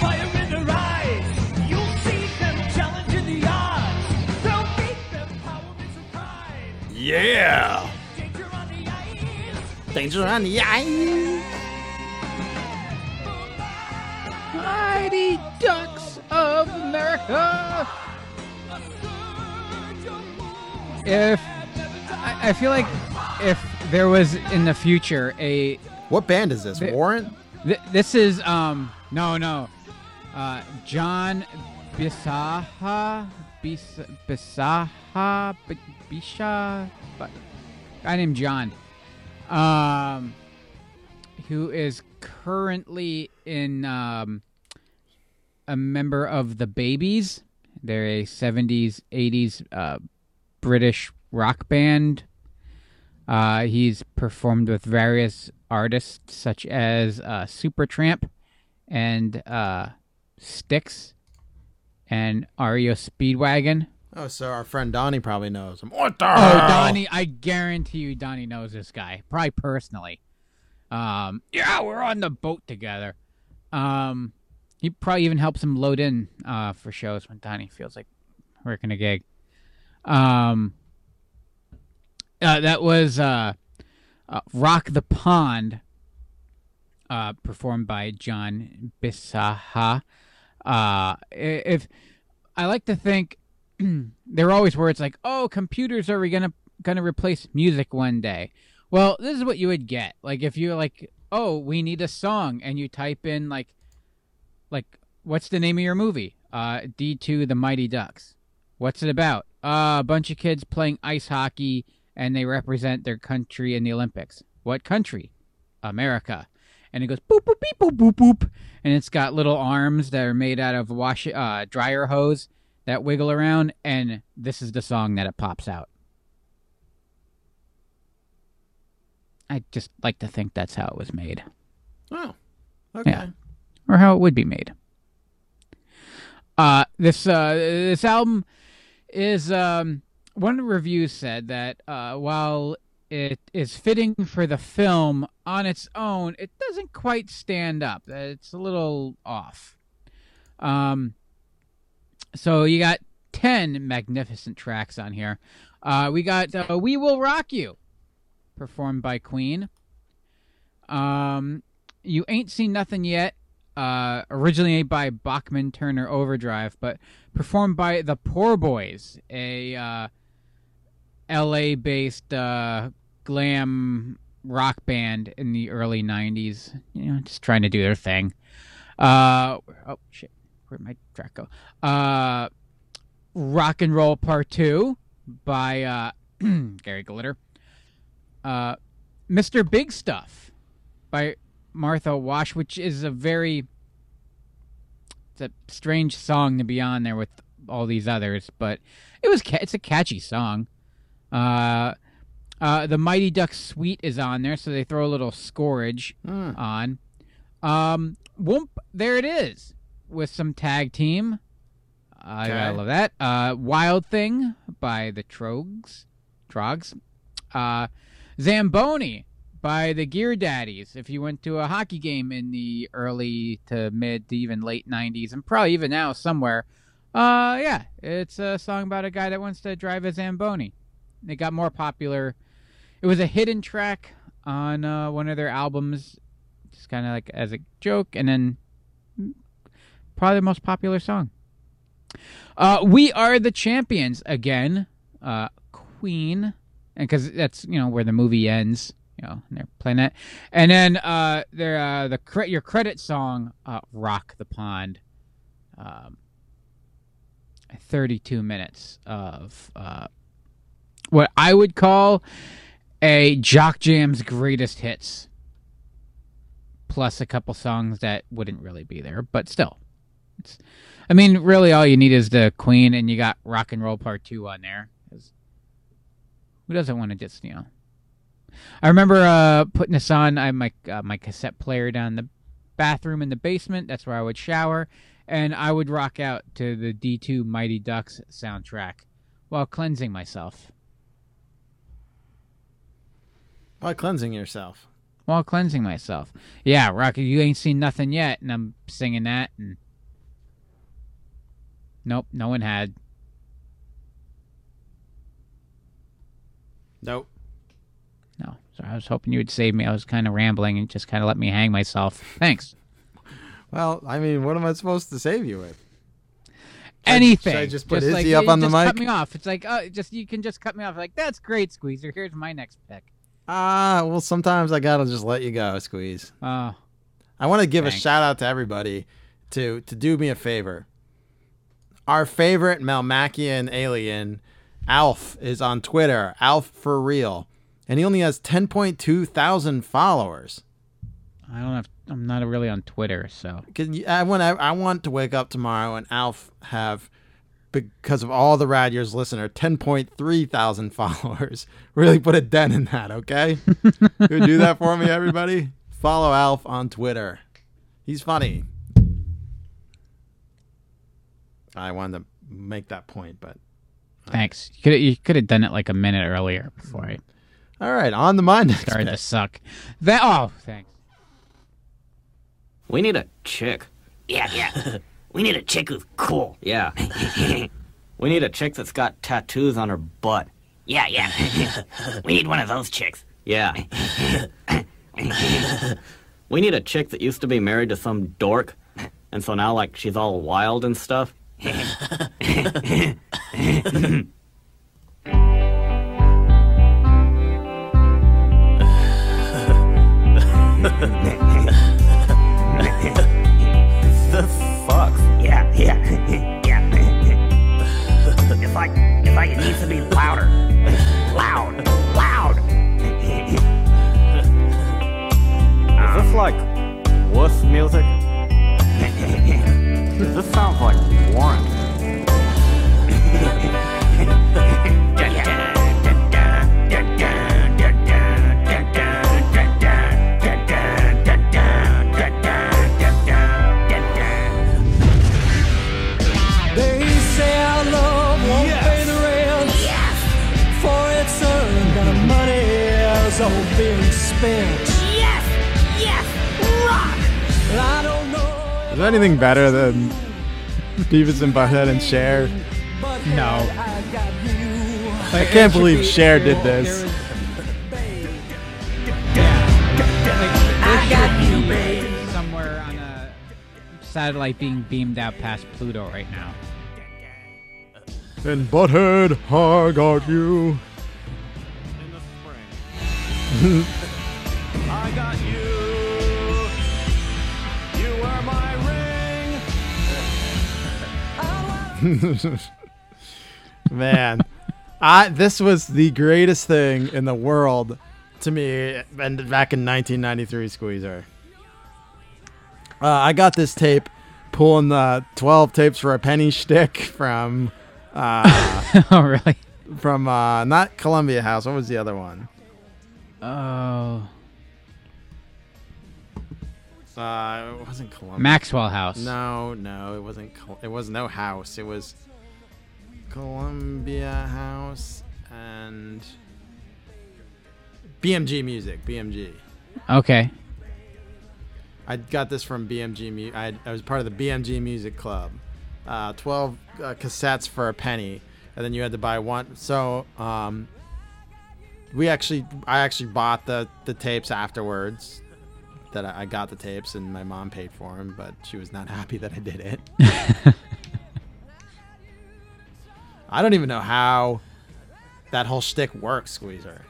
Fire in their see the odds. They'll beat them, power and surprise. Yeah. Danger on the ice. Mighty Ducks of America. If I, I feel like if there was in the future a What band is this? Th- Warrant? th- this is um no no uh John Bisaha Bis Bisaha B- Bisha but guy named John um who is currently in um a member of the Babys. They're a 70s 80s uh British rock band. Uh, he's performed with various artists such as uh, Supertramp and uh, Styx and REO Speedwagon. Oh, so our friend Donnie probably knows him. What the Oh, hell? Donnie! I guarantee you, Donnie knows this guy, probably personally. Um, yeah, we're on the boat together. Um, he probably even helps him load in uh, for shows when Donnie feels like working a gig. Um, uh, that was uh, uh, "Rock the Pond," uh, performed by John Bisaha. Uh, if I like to think there are always words like, "Oh, computers are gonna gonna replace music one day." Well, this is what you would get. Like if you're like, "Oh, we need a song," and you type in like, like, what's the name of your movie? Uh, D two The Mighty Ducks. What's it about? Uh, a bunch of kids playing ice hockey and they represent their country in the Olympics. What country? America. And it goes boop boop beep boop boop boop, and it's got little arms that are made out of wash uh, dryer hose that wiggle around, and this is the song that it pops out. I just like to think that's how it was made, Oh, okay. Yeah. Or how it would be made. Uh, this uh, this album is um, one reviews said that uh, while it is fitting for the film on its own, it doesn't quite stand up. It's a little off. Um, so you got 10 magnificent tracks on here. Uh, we got uh, We Will Rock You, performed by Queen. Um, You Ain't Seen Nothing Yet, uh, originally by Bachman Turner Overdrive, but performed by the Poor Boys, a uh, LA based uh, glam rock band in the early 90s. You know, just trying to do their thing. Uh, oh, shit. where'd my track go? Uh, Rock and Roll Part Two by uh, Gary Glitter. Uh, Mr. Big Stuff by Martha Wash, which is a very it's a strange song to be on there with all these others, but it was ca- it's a catchy song. Uh, uh, the Mighty Ducks Suite is on there, so they throw a little scourge on. Um, Whoomp, there it is with some tag team. I gotta love that. Uh, Wild Thing by the Troggs, Troggs. Uh, Zamboni by the Gear Daddies. If you went to a hockey game in the early to mid to even late '90s, and probably even now somewhere, uh, yeah, it's a song about a guy that wants to drive a Zamboni. It got more popular. It was a hidden track on uh, one of their albums, just kind of like as a joke, and then probably the most popular song. Uh, we are the champions again. Uh, Queen, and because that's you know where the movie ends. You know, and they're playing that, and then uh, their uh, the cre- your credit song, uh, "Rock the Pond." Um, 32 minutes of uh, what I would call a Jock Jam's greatest hits, plus a couple songs that wouldn't really be there, but still. It's, I mean, really, all you need is the Queen, and you got Rock and Roll Part Two on there. Who doesn't want to just you know? I remember uh, putting this on. I had my uh, my cassette player down in the bathroom in the basement. That's where I would shower, and I would rock out to the D2 Mighty Ducks soundtrack while cleansing myself. While cleansing yourself. While cleansing myself. Yeah, Rocky, you ain't seen nothing yet, and I'm singing that, and nope, no one had. Nope. So I was hoping you would save me. I was kind of rambling and just kind of let me hang myself. Thanks. Well, I mean, what am I supposed to save you with? Anything. should I just put like, Izzy up on the just Cut me off. It's like, uh, just you can just cut me off. Like that's great, Squeezer. Here's my next pick. Ah, well, sometimes I gotta just let you go, squeeze. Oh, I want to give a shout out to everybody to to do me a favor. Our favorite Melmacian alien, Alf, is on Twitter. Alf for real, and he only has 10.2 thousand followers. I don't have. I'm not really on Twitter, so you- I want I, I want to wake up tomorrow and Alf have because of all the Rad Years listener 10.3 thousand followers. Really put a dent in that, okay? you do that for me, everybody. Follow Alf on Twitter. He's funny. I wanted to make that point, but uh, thanks. You could you could have done it like a minute earlier before I all right, on the mind. next started to suck. That oh, thanks. We need a chick. Yeah, yeah. we need a chick who's cool. Yeah. we need a chick that's got tattoos on her butt. Yeah, yeah. we need one of those chicks. Yeah. we need a chick that used to be married to some dork, and so now, like, she's all wild and stuff. This sucks. Yeah, yeah, yeah. it's like, it's like it needs to be louder. Loud, loud. Is this like wuss music? this sounds like Warren. Being. Yes, yes, rock. I don't know Is there anything better than Beavis and Butthead and Cher? No. I got you. I can't believe Cher did this. I got you, babe. Somewhere on a satellite being beamed out past Pluto right now. And Butthead, I got you. In the spring. I got you. You were my ring. Man, I this was the greatest thing in the world to me and back in 1993 Squeezer. Uh, I got this tape pulling the 12 tapes for a penny shtick from uh, oh, really? from uh, not Columbia House. What was the other one? Oh, Uh, it wasn't Columbia. Maxwell House. No, no, it wasn't. Col- It was no house. It was Columbia House and BMG Music. BMG. Okay. I got this from BMG. Mu- I, I was part of the BMG Music Club. Uh, Twelve uh, cassettes for a penny, and then you had to buy one. So um, we actually, I actually bought the the tapes afterwards. That I, I got the tapes, and my mom paid for them, but she was not happy that I did it. I don't even know how that whole shtick works, Squeezer.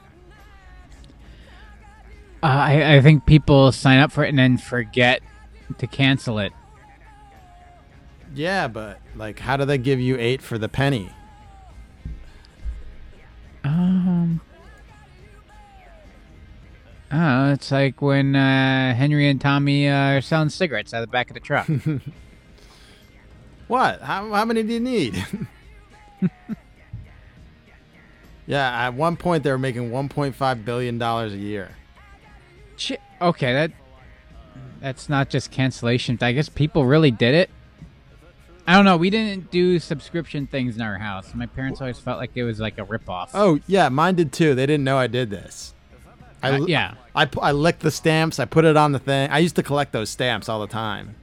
Uh, I I think people sign up for it and then forget to cancel it. Yeah, but like, how do they give you eight for the penny? Um. Oh, it's like when uh, Henry and Tommy uh, are selling cigarettes out of the back of the truck. What? How, how many do you need? yeah, at one point they were making 1.5 billion dollars a year. Shit. Okay, that that's not just cancellation. I guess people really did it. I don't know. We didn't do subscription things in our house. My parents always felt like it was like a ripoff. Oh yeah, mine did too. They didn't know I did this. I, Uh, yeah. I, I licked the stamps. I put it on the thing. I used to collect those stamps all the time.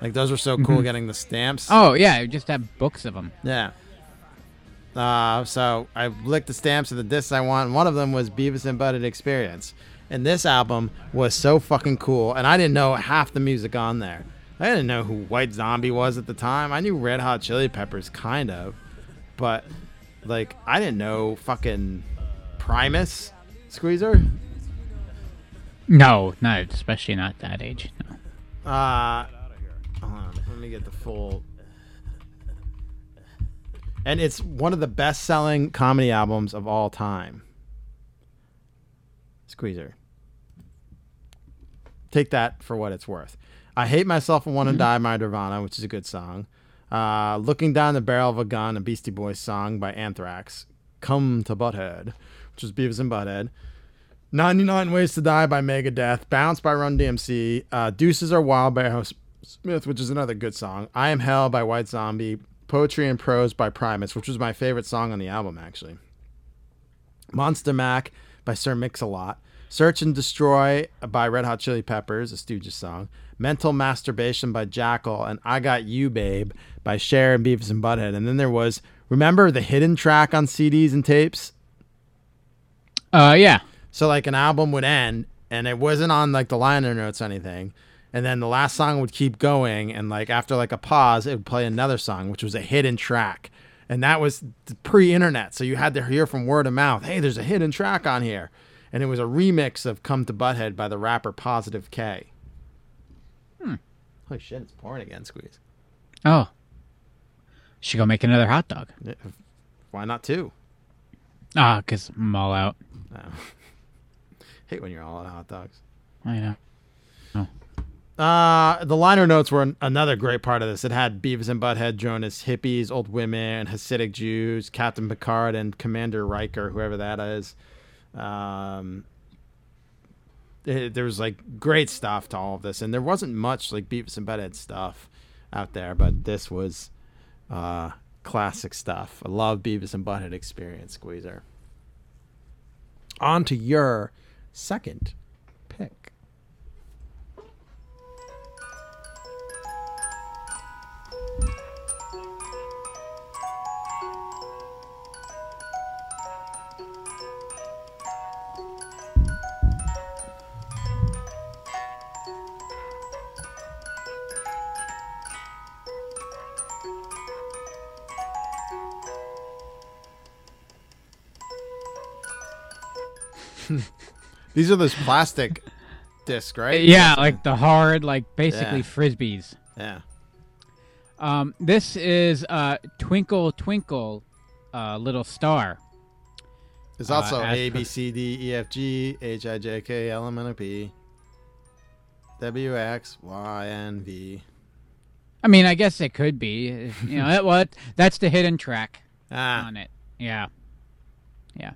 Like those were so cool Mhm. getting the stamps. Oh yeah, we just have books of them. Yeah. Uh, so I licked the stamps of the discs I want. One of them was Beavis and Butthead Experience. And this album was so fucking cool. And I didn't know half the music on there. I didn't know who White Zombie was at the time. I knew Red Hot Chili Peppers, kind of. But, like, I didn't know fucking Primus Squeezer. No, not especially not that age. No. Uh, hold on, let me get the full. And it's one of the best-selling comedy albums of all time. Squeezer. Take that for what it's worth. I hate myself and want to die, my Nirvana, which is a good song. Uh, Looking down the barrel of a gun, a Beastie Boys song by Anthrax. Come to Butthead, which is Beavis and Butthead. 99 Ways to Die by Megadeth, Bounce by Run DMC, uh, Deuces Are Wild by House Smith, which is another good song, I Am Hell by White Zombie, Poetry and Prose by Primus, which was my favorite song on the album, actually. Monster Mac by Sir Mix-a-Lot, Search and Destroy by Red Hot Chili Peppers, a Stooges song, Mental Masturbation by Jackyl, and I Got You Babe by Cher and Beavis and Butthead. And then there was, remember the hidden track on CDs and tapes? Uh, yeah. So like an album would end and it wasn't on like the liner notes or anything. And then the last song would keep going and like after like a pause, it would play another song, which was a hidden track. And that was pre-internet, so you had to hear from word of mouth, "Hey, there's a hidden track on here." And it was a remix of "Come to Butthead" by the rapper Positive K. Hmm. Holy shit, it's pouring again, squeeze. Oh. Should go make another hot dog. Why not two? Ah, cause I'm all out. No. Hate when you're all out of hot dogs. I know. Uh, the liner notes were an- another great part of this. It had Beavis and Butthead drawn as hippies, old women, Hasidic Jews, Captain Picard, and Commander Riker, whoever that is. Um, it- there was like great stuff to all of this, and there wasn't much like Beavis and Butthead stuff out there, but this was uh, classic stuff. I love Beavis and Butthead experience, Squeezer. On to your second These are those plastic discs, right? Yeah, like the hard, like basically Yeah. frisbees. Yeah. Um, this is uh, Twinkle Twinkle, uh, Little Star. There's Uh, also as A, B, C, D, E, F, G, H, I, J, K, L, M, N, O, P, W, X, Y, and V. I mean, I guess it could be. You know, that, what? That's the hidden track Ah, on it. Yeah, yeah.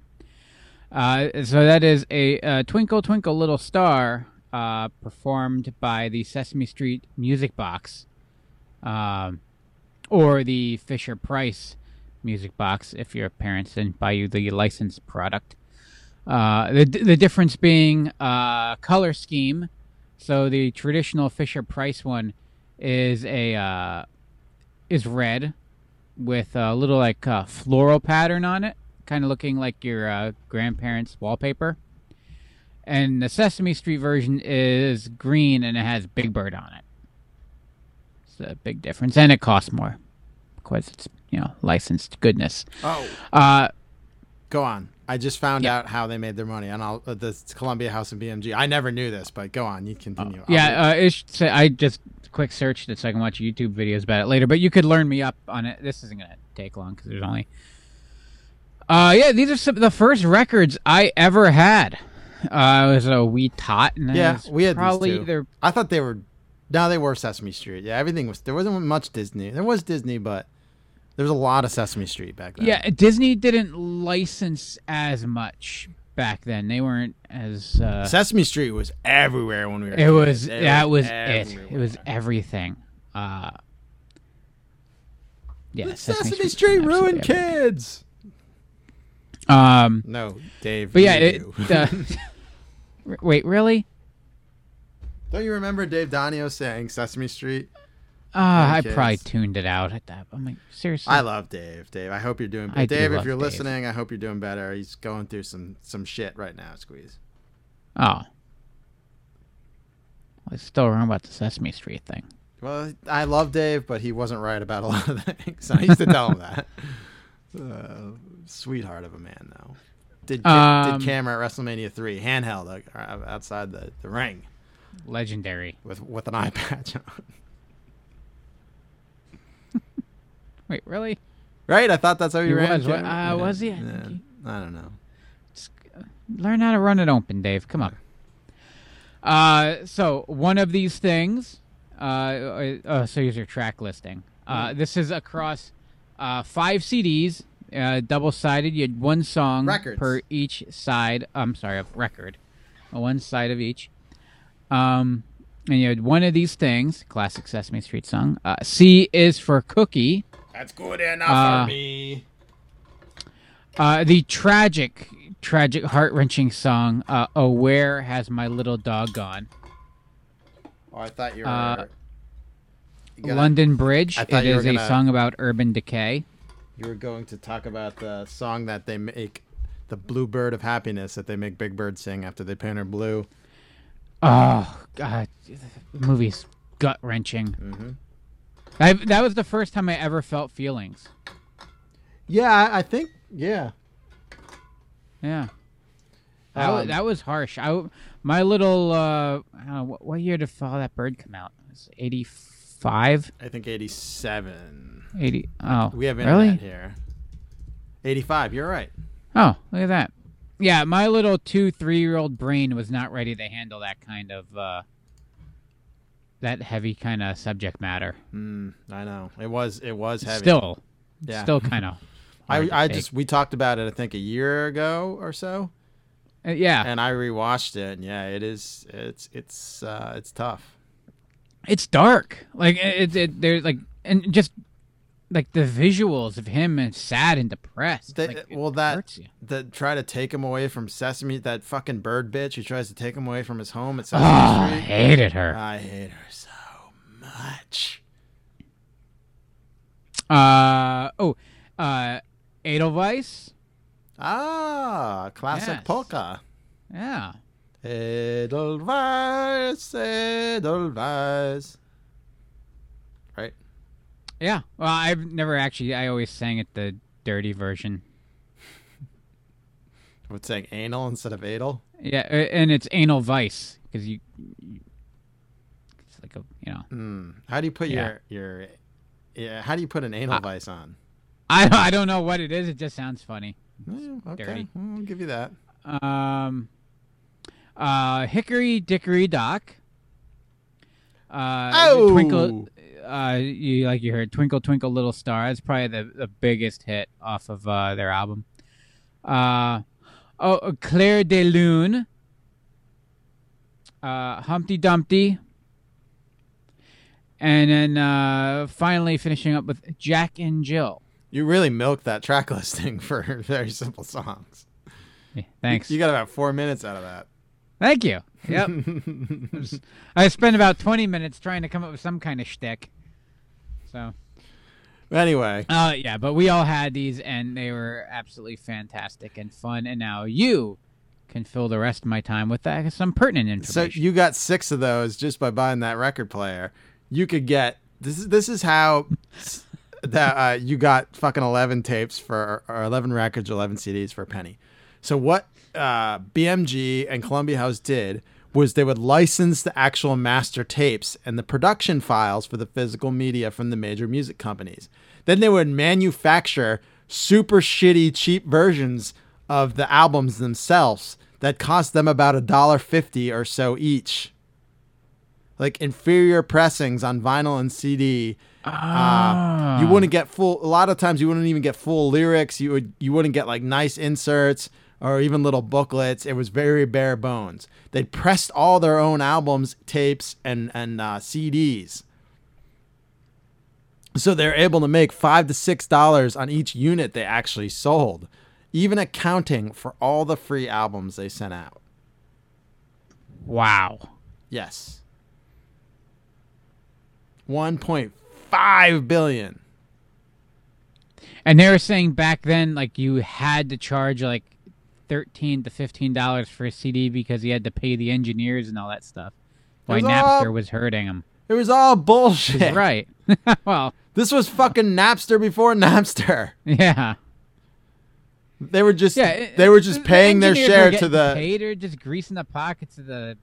Uh, so that is a uh, Twinkle Twinkle Little Star, uh, performed by the Sesame Street Music Box, um, or the Fisher Price Music Box if your parents didn't buy you the licensed product. Uh, the the difference being color scheme. So the traditional Fisher Price one is a is red with a little like floral pattern on it, kind of looking like your uh, grandparents' wallpaper. And the Sesame Street version is green and it has Big Bird on it. It's a big difference, and it costs more because it's you know licensed goodness. oh, Uh, go on. I just found Yeah. out how they made their money on all uh, the Columbia House and BMG. I never knew this, but go on. You continue. I'll yeah, uh, say, I just quick searched it so I can watch YouTube videos about it later. But you could learn me up on it. This isn't gonna take long because there's only. Uh, yeah, these are some the first records I ever had. Uh, I was a wee tot, and yeah, we had probably either I thought they were. No, they were Sesame Street. Yeah, everything was. There wasn't much Disney. There was Disney, but there was a lot of Sesame Street back then. Yeah, Disney didn't license as much back then. They weren't as. Uh, Sesame Street was everywhere when we were. it kids. was It that was it. It was everything. Uh, yeah, Sesame, Street ruined absolutely kids. Um, No, Dave. but yeah, it, do. the, wait, really? Don't you remember Dave Donio saying Sesame Street? Uh, I kids. probably tuned it out at that. I'm like, seriously. I love Dave. Dave, I hope you're doing. I do Dave, if you're Dave. listening, I hope you're doing better. He's going through some some shit right now. Squeeze. oh, I still remember about the Sesame Street thing. Well, I love Dave, but he wasn't right about a lot of things. I used to tell him that. Uh, sweetheart of a man, though. Did Um, did camera at WrestleMania three handheld uh, outside the, the ring Legendary. with with an eye patch on. Wait, really? Right? I thought that's how he, He ran. was, what- uh, was he? I Yeah. think I don't know. Just Learn how to run it open, Dave. Come on. Uh, so one of these things. Uh, uh, uh, so here's your track listing. Uh, this is across uh, five CDs, uh, double sided. You had one song Records. per each side. I'm sorry, of record, Uh, one side of each. Um, and you had one of these things, classic Sesame Street song. Uh, C is for Cookie. That's good enough Uh, for me. Uh, the tragic, tragic, heart wrenching song, uh, Oh, Where Has My Little Dog Gone? Oh, I thought you were. London Bridge. It is a gonna- song about urban decay. You were going to talk about the song that they make, the Blue Bird of Happiness that they make Big Bird sing after they paint her blue. Oh, God. The movie's gut wrenching. Mm-hmm. That was the first time I ever felt feelings. Yeah, I, think. Yeah. Yeah. Um, that was harsh. I, my little, uh, I don't know, what, what year did Follow That Bird come out? It was 85? I think 87. 80. Oh, We have internet really? here. 85. You're right. Oh, look at that. Yeah, my little two, three year old brain was not ready to handle that kind of uh that heavy kind of subject matter. Mm, I know. It was. It was heavy. Still, Yeah. still kind of. I, I just we talked about it. I think a year ago or so, Uh, yeah, and I rewatched it. And yeah, it is. It's it's uh, it's tough. It's dark. Like it, it, there's like and just like the visuals of him and sad and depressed. They, like, well, that hurts you. that try to take him away from Sesame. That fucking bird bitch who tries to take him away from his home at Sesame Oh, I hated her. I hate her so much. Uh oh, uh, Edelweiss. Ah, classic Yes. polka. Yeah. Edelweiss, Edelweiss. Right? Yeah. Well, I've never actually. I always sang it the dirty version. What's saying anal instead of adel? Yeah, and it's anal vice because you, you- It's like a you know. Mm. How do you put Yeah. your your Yeah. How do you put an anal Uh, vice on? I I don't know what it is. It just sounds funny. Yeah, okay, dirty. I'll give you that. Um, uh, Hickory Dickory Dock. Uh, Oh! Twinkle. Uh, you like you heard Twinkle Twinkle Little Star. That's probably the, the biggest hit off of uh, their album. Uh, oh, Clair de Lune. Uh, Humpty Dumpty. And then uh, finally finishing up with Jack and Jill. You really milked that track listing for very simple songs. Thanks. You got about four minutes out of that. Thank you. Yep. I spent about 20 minutes trying to come up with some kind of shtick. So, Anyway, uh, yeah, but we all had these, and they were absolutely fantastic and fun. And now you can fill the rest of my time with that, some pertinent information. so you got six of those just by buying that record player. You could get this is this is how that uh, you got fucking eleven tapes for or eleven records or eleven CDs for a penny. So what uh, BMG and Columbia House did was they would license the actual master tapes and the production files for the physical media from the major music companies. Then they would manufacture super shitty cheap versions of the albums themselves that cost them about a dollar fifty or so each. Like inferior pressings on vinyl and CD. Uh, you wouldn't get full. A lot of times, you wouldn't even get full lyrics. You would. You wouldn't get like nice inserts or even little booklets. It was very bare bones. They pressed all their own albums, tapes, and and uh, CDs. So they're able to make five to six dollars on each unit they actually sold, even accounting for all the free albums they sent out. wow. Yes. 1.5 billion. And they were saying back then, like, you had to charge, like, 13 to $15 for a CD because he had to pay the engineers and all that stuff. Why was Napster all- was hurting him. It was all bullshit. Right. well, This was fucking Napster before Napster. yeah. They were just Yeah, it- they were just paying their share to the paid or just greasing the pockets of the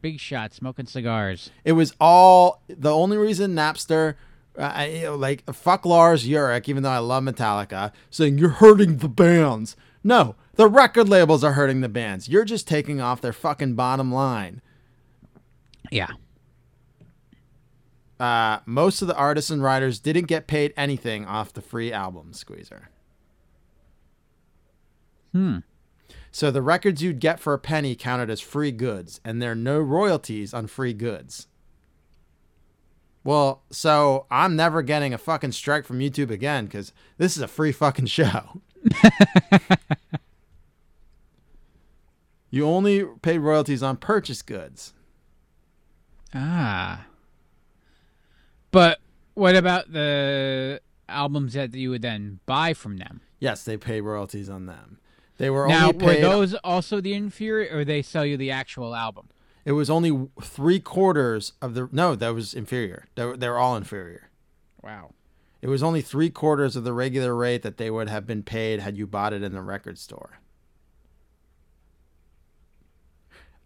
big shots smoking cigars. It was all the only reason Napster, uh, I- you know, like fuck Lars Ulrich, even though I love Metallica, saying you're hurting the bands. No, the record labels are hurting the bands. You're just taking off their fucking bottom line. Yeah. Uh, most of the artists and writers didn't get paid anything off the free album squeezer. Hmm. So the records you'd get for a penny counted as free goods, and there are no royalties on free goods. Well, so I'm never getting a fucking strike from YouTube again because this is a free fucking show. you only pay royalties on purchase goods. Ah. But what about the albums that you would then buy from them? Yes, they pay royalties on them. They were now, only were those also the inferior, or they sell you the actual album? It was only three quarters of the. No, that was inferior. They were, they were all inferior. Wow. It was only three quarters of the regular rate that they would have been paid had you bought it in the record store.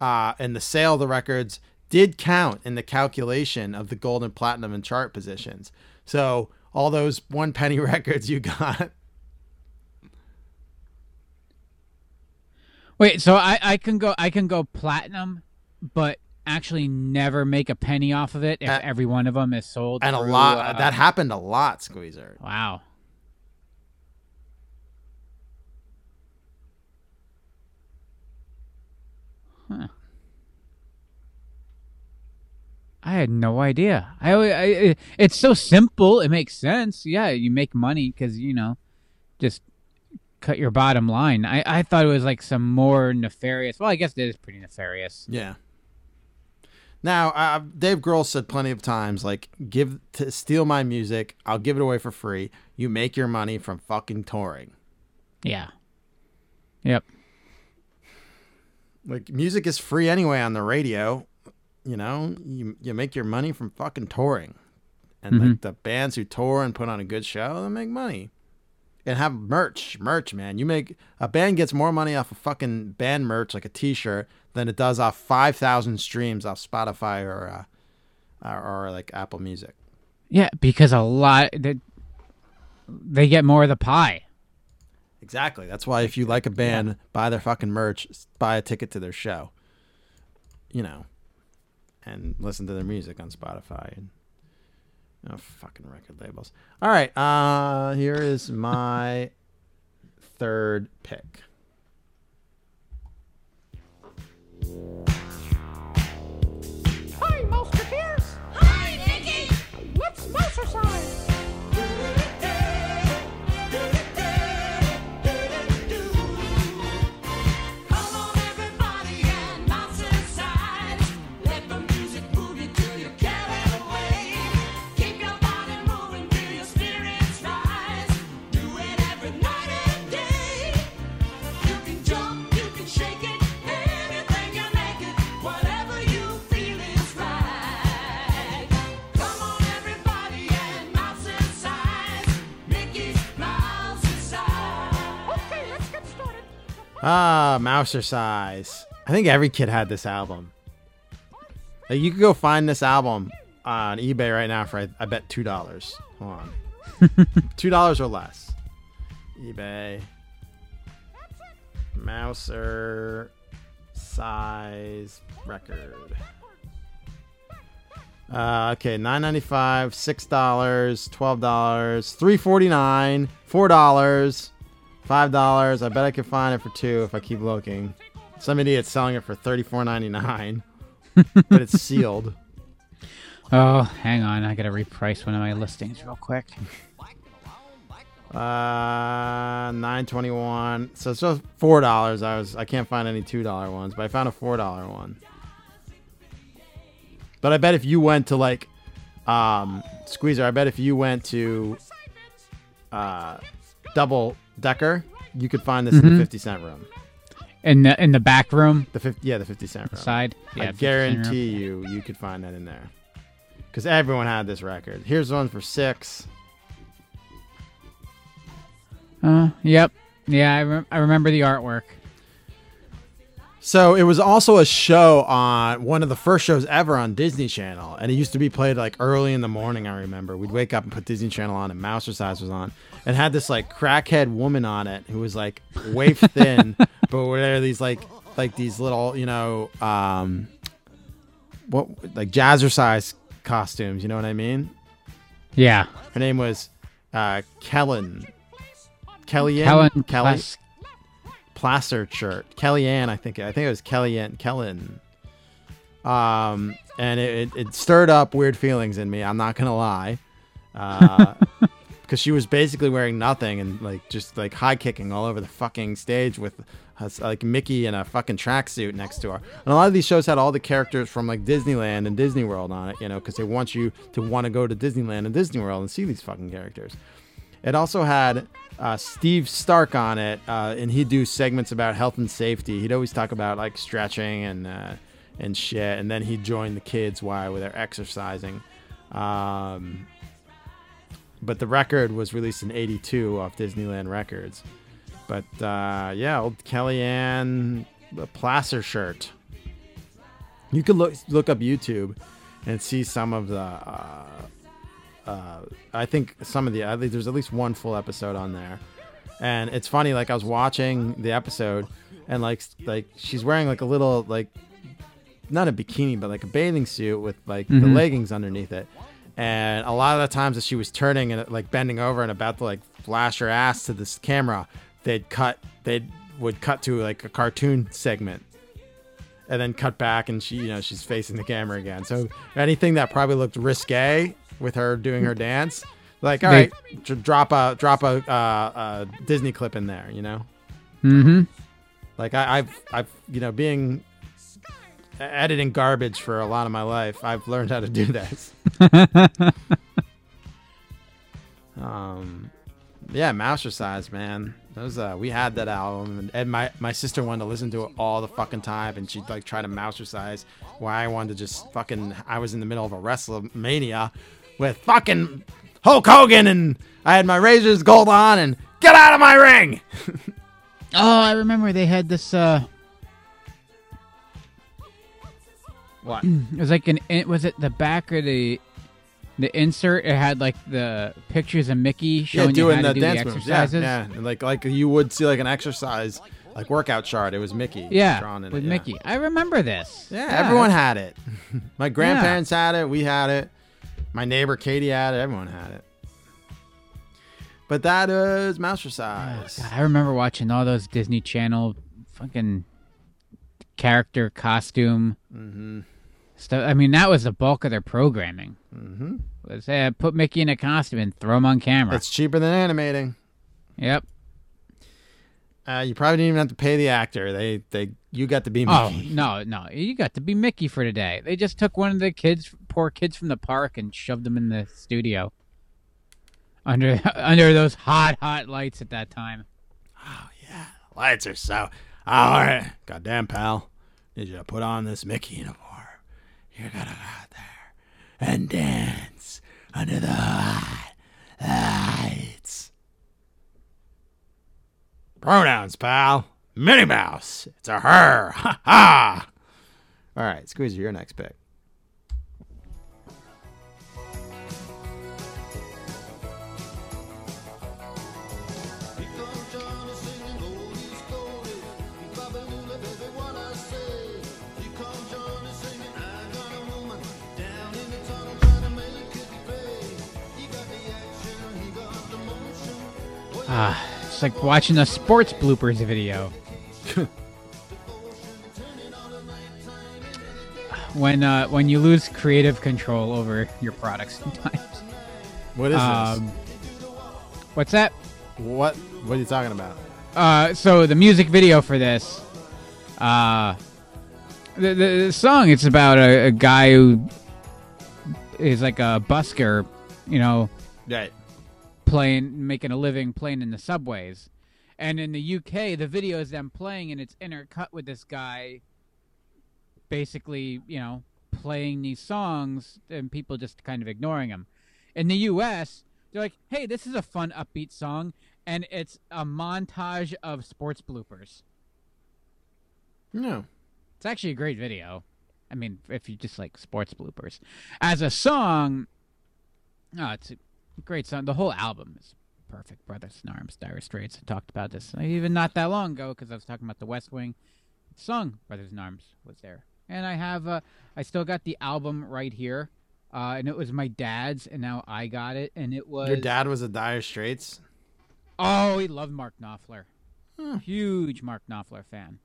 Uh, and the sale of the records did count in the calculation of the gold and platinum and chart positions. So all those one penny records you got. Wait, so I, I can go I can go platinum, but actually never make a penny off of it if Uh, every one of them is sold. And a lot uh, that happened a lot, Squeezer. Wow. Huh. I had no idea. I, I it- it's so simple. It makes sense. Yeah, you make money because you know, just cut your bottom line. I I thought it was like some more nefarious. Well, I guess it is pretty nefarious. Yeah. Now, uh, Dave Grohl said plenty of times, like, give to steal my music, I'll give it away for free. You make your money from fucking touring. Yeah. Yep. Like, music is free anyway on the radio. You know, you you make your money from fucking touring, and like the bands who tour and put on a good show, they make money. And have merch, merch, man. You make a band gets more money off of fucking band merch, like a T-shirt, than it does off five thousand streams off Spotify or, uh, or or like Apple Music. Yeah, because a lot they, they get more of the pie. Exactly. That's why if you like a band, buy their fucking merch, buy a ticket to their show. You know, and listen to their music on Spotify and oh fucking record labels. All right, uh here is my third pick. Ah, Mousercise. I think every kid had this album. Like you could go find this album on eBay right now for I, I bet two dollars. Hold on, two dollars or less. eBay. Mouser size record. Uh, okay, nine ninety five, six dollars, twelve dollars, three forty nine, four dollars, five dollars. I bet I can find it for two if I keep looking. Some idiot's selling it for thirty four ninety nine, but it's sealed. Oh, hang on, I gotta reprice one of my listings real quick. Uh, nine twenty one. So it's just four dollars. I was I can't find any two dollar ones, but I found a four dollar one. But I bet if you went to like, um, Squeezer, I bet if you went to, uh, Double Decker, you could find this in the fifty cent room. In the in the back room, The 50, yeah, the fifty cent room. side. Yeah, I 50 room. guarantee you, you could find that in there, because everyone had this record. Here's one for six. Uh, yep. Yeah, I, rem- I remember the artwork. So it was also a show on one of the first shows ever on Disney Channel, and it used to be played like early in the morning. I remember we'd wake up and put Disney Channel on, and Mousercise was on, and had this like crackhead woman on it who was like waif thin, but were these like like these little you know um what like jazzercise costumes. You know what I mean? Yeah. Her name was uh, Kellyn. Kellyanne. Kellyn Kelly. Plaster shirt. Kellyanne, I think. I think it was Kellyanne. Kellyn. Um, and it, it, it stirred up weird feelings in me. I'm not gonna lie, because she was basically wearing nothing and like just like high kicking all over the fucking stage with us, like Mickey in a fucking tracksuit next to her. And a lot of these shows had all the characters from like Disneyland and Disney World on it, you know, because they want you to want to go to Disneyland and Disney World and see these fucking characters. It also had uh, Steve Stark on it, uh, and he'd do segments about health and safety. He'd always talk about like stretching and uh, and shit, and then he'd join the kids while they're exercising. Um, but the record was released in '82 off Disneyland Records. But uh, yeah, old Kellyanne Plasschaert. You could look look up YouTube and see some of the. Uh, uh, I think some of the I think there's at least one full episode on there, and it's funny. Like I was watching the episode, and like like she's wearing like a little like not a bikini but like a bathing suit with like the Mhm. leggings underneath it. And a lot of the times that she was turning and like bending over and about to like flash her ass to this camera, they'd cut they would cut to like a cartoon segment and then cut back and she you know she's facing the camera again so anything that probably looked risque with her doing her dance. Like all right dr- drop a drop a, uh, a disney clip in there you know? Mm-hmm. like I, i've i've you know being editing garbage for a lot of my life i've learned how to do this. Um yeah Mousercise, man. Those uh we had that album and, and my my sister wanted to listen to it all the fucking time and she'd like try to Mousercise why i wanted to just fucking i was in the middle of a wrestlemania with fucking hulk hogan and i had my razor's gold on and get out of my ring Oh, I remember they had this. uh what It was like an. It was it the back of the the insert it had like the pictures of Mickey Yeah, showing you doing how the to do the dance moves. Yeah, exercises. yeah, And like like you would see like an exercise, like workout chart. It was Mickey. Yeah, drawn in with it, yeah. Mickey. I remember this. Yeah, everyone had it. My grandparents had it. We had it. My neighbor Katie had it. Everyone had it. But that is Mousercise. God, I remember watching all those Disney Channel fucking character costume mm-hmm. stuff. I mean, that was the bulk of their programming. Mm-hmm. say, uh, put Mickey in a costume and throw him on camera. It's cheaper than animating. Yep. Uh, you probably didn't even have to pay the actor. They they you got to be Mickey. Oh Mickey. no, no! You got to be Mickey for today. They just took one of the kids, poor kids from the park, and shoved them in the studio under under those hot, hot lights at that time. Oh yeah, lights are so. All right, goddamn pal, need you to put on this Mickey uniform. You're gonna go out there and dance under the hot lights. Pronouns, pal. Minnie Mouse. It's a her. Ha ha. All right, Squeezer, your next pick. Ah, it's like watching a sports bloopers video. when uh, when you lose creative control over your products sometimes. What is Um, What's that? What What are you talking about? Uh, so the music video for this, uh, the, the, the song it's about a, a guy who is like a busker, you know, Right. Playing, making a living playing in the subways. And in the UK, the video is them playing, and it's intercut with this guy, basically, you know, playing these songs, and people just kind of ignoring him. In the US, they're like, "Hey, this is a fun, upbeat song," and it's a montage of sports bloopers. No. It's actually a great video. I mean, if you just like sports bloopers. As a song, oh, it's a great song. The whole album is perfect. Brothers in Arms, Dire Straits. I talked about this even not that long ago because I was talking about the West Wing song. Brothers in Arms was there, and I have, uh, I still got the album right here, uh, and it was my dad's, and now I got it, and it was Your dad was a Dire Straits. Oh, he loved Mark Knopfler. Hmm. Huge Mark Knopfler fan.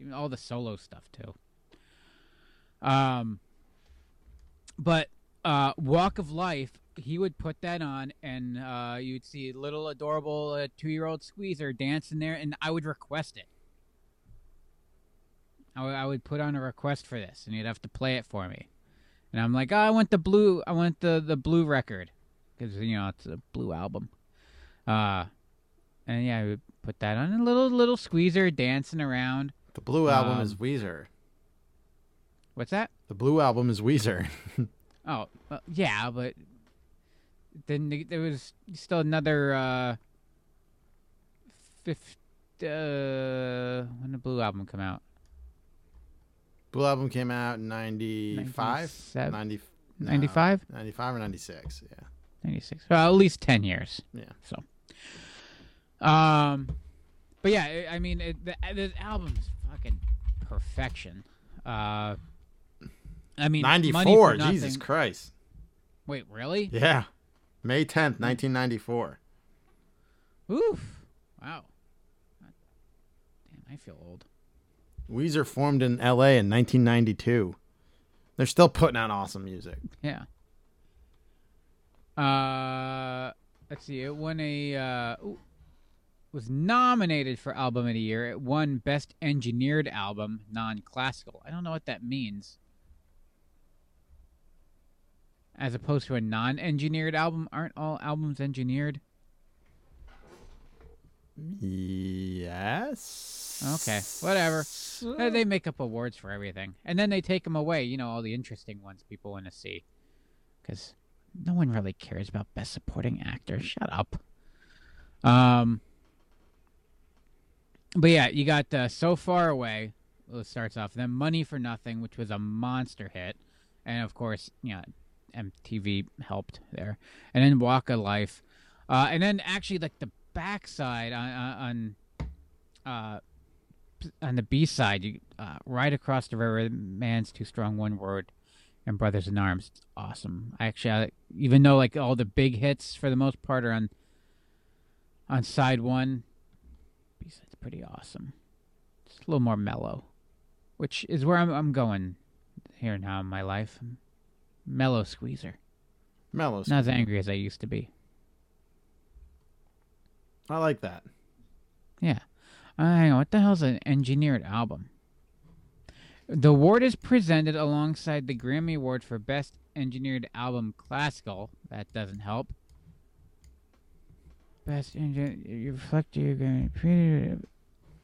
Even all the solo stuff too. Um but uh Walk of Life, he would put that on and uh you'd see little adorable uh, 2-year-old squeezer dancing there and I would request it. I would- put on a request for this and he'd have to play it for me. And I'm like, oh, I want the blue I want the the blue record cuz you know, it's a blue album. Uh and yeah, I would put that on a little little squeezer dancing around. The Blue album Um, is Weezer. What's that? The Blue album is Weezer. Oh, well, yeah, but then there was still another uh, fifth. Uh, when the Blue album come out? Blue album came out in 95? 97? 90, no, 95? 95 or 96, yeah. Ninety six. Well, at least ten years. Yeah. So, um, but yeah, I- I mean, it, the the album's fucking perfection. Uh, I mean, 94, Jesus Christ. Wait, really? Yeah. May 10th, 1994. Oof! Wow. Damn, I feel old. Weezer formed in LA in 1992. They're still putting out awesome music. Yeah. Uh, let's see. It won a uh, ooh, was nominated for album of the year. It won best engineered album, non-classical. I don't know what that means. As opposed to a non-engineered album, aren't all albums engineered? Yes. Okay, whatever. Uh, They make up awards for everything, and then they take them away. You know, all the interesting ones people want to see, because no one really cares about best supporting actor. Shut up. Um. But yeah, you got uh, so far away. Well, it starts off then "Money for Nothing," which was a monster hit, and of course, you know, MTV helped there, and then Walk of Life, uh, and then actually like the backside on on uh, on the B side, you uh, right across the river, man's too strong, one word, and Brothers in Arms. It's awesome. Actually, I, even though like all the big hits for the most part are on on side one, B side's pretty awesome. It's a little more mellow, which is where I'm I'm going here now in my life. Mellow squeezer, Mellow. not as angry as I used to be. I like that. Yeah. Uh, hang on. What the hell's an engineered album? The award is presented alongside the Grammy Award for Best Engineered Album Classical. That doesn't help. Best engineered. You reflect your Grammy.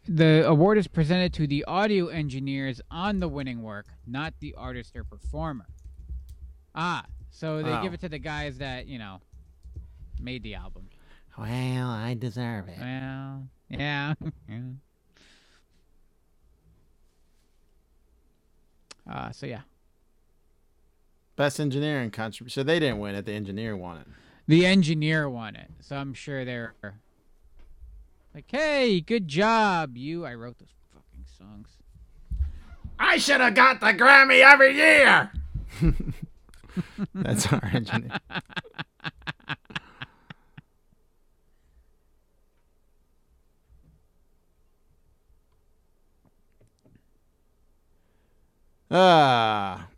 The award is presented to the audio engineers on the winning work, not the artist or performer. Ah, so they Oh. give it to the guys that you know made the album. Well, I deserve it. Well, yeah. yeah. Uh, so yeah, Best engineering contribution. So they didn't win it. The engineer won it. the engineer won it, so I'm sure they're like, "Hey, good job, you! I wrote those fucking songs." I should have got the Grammy every year. That's our engineer. Ah.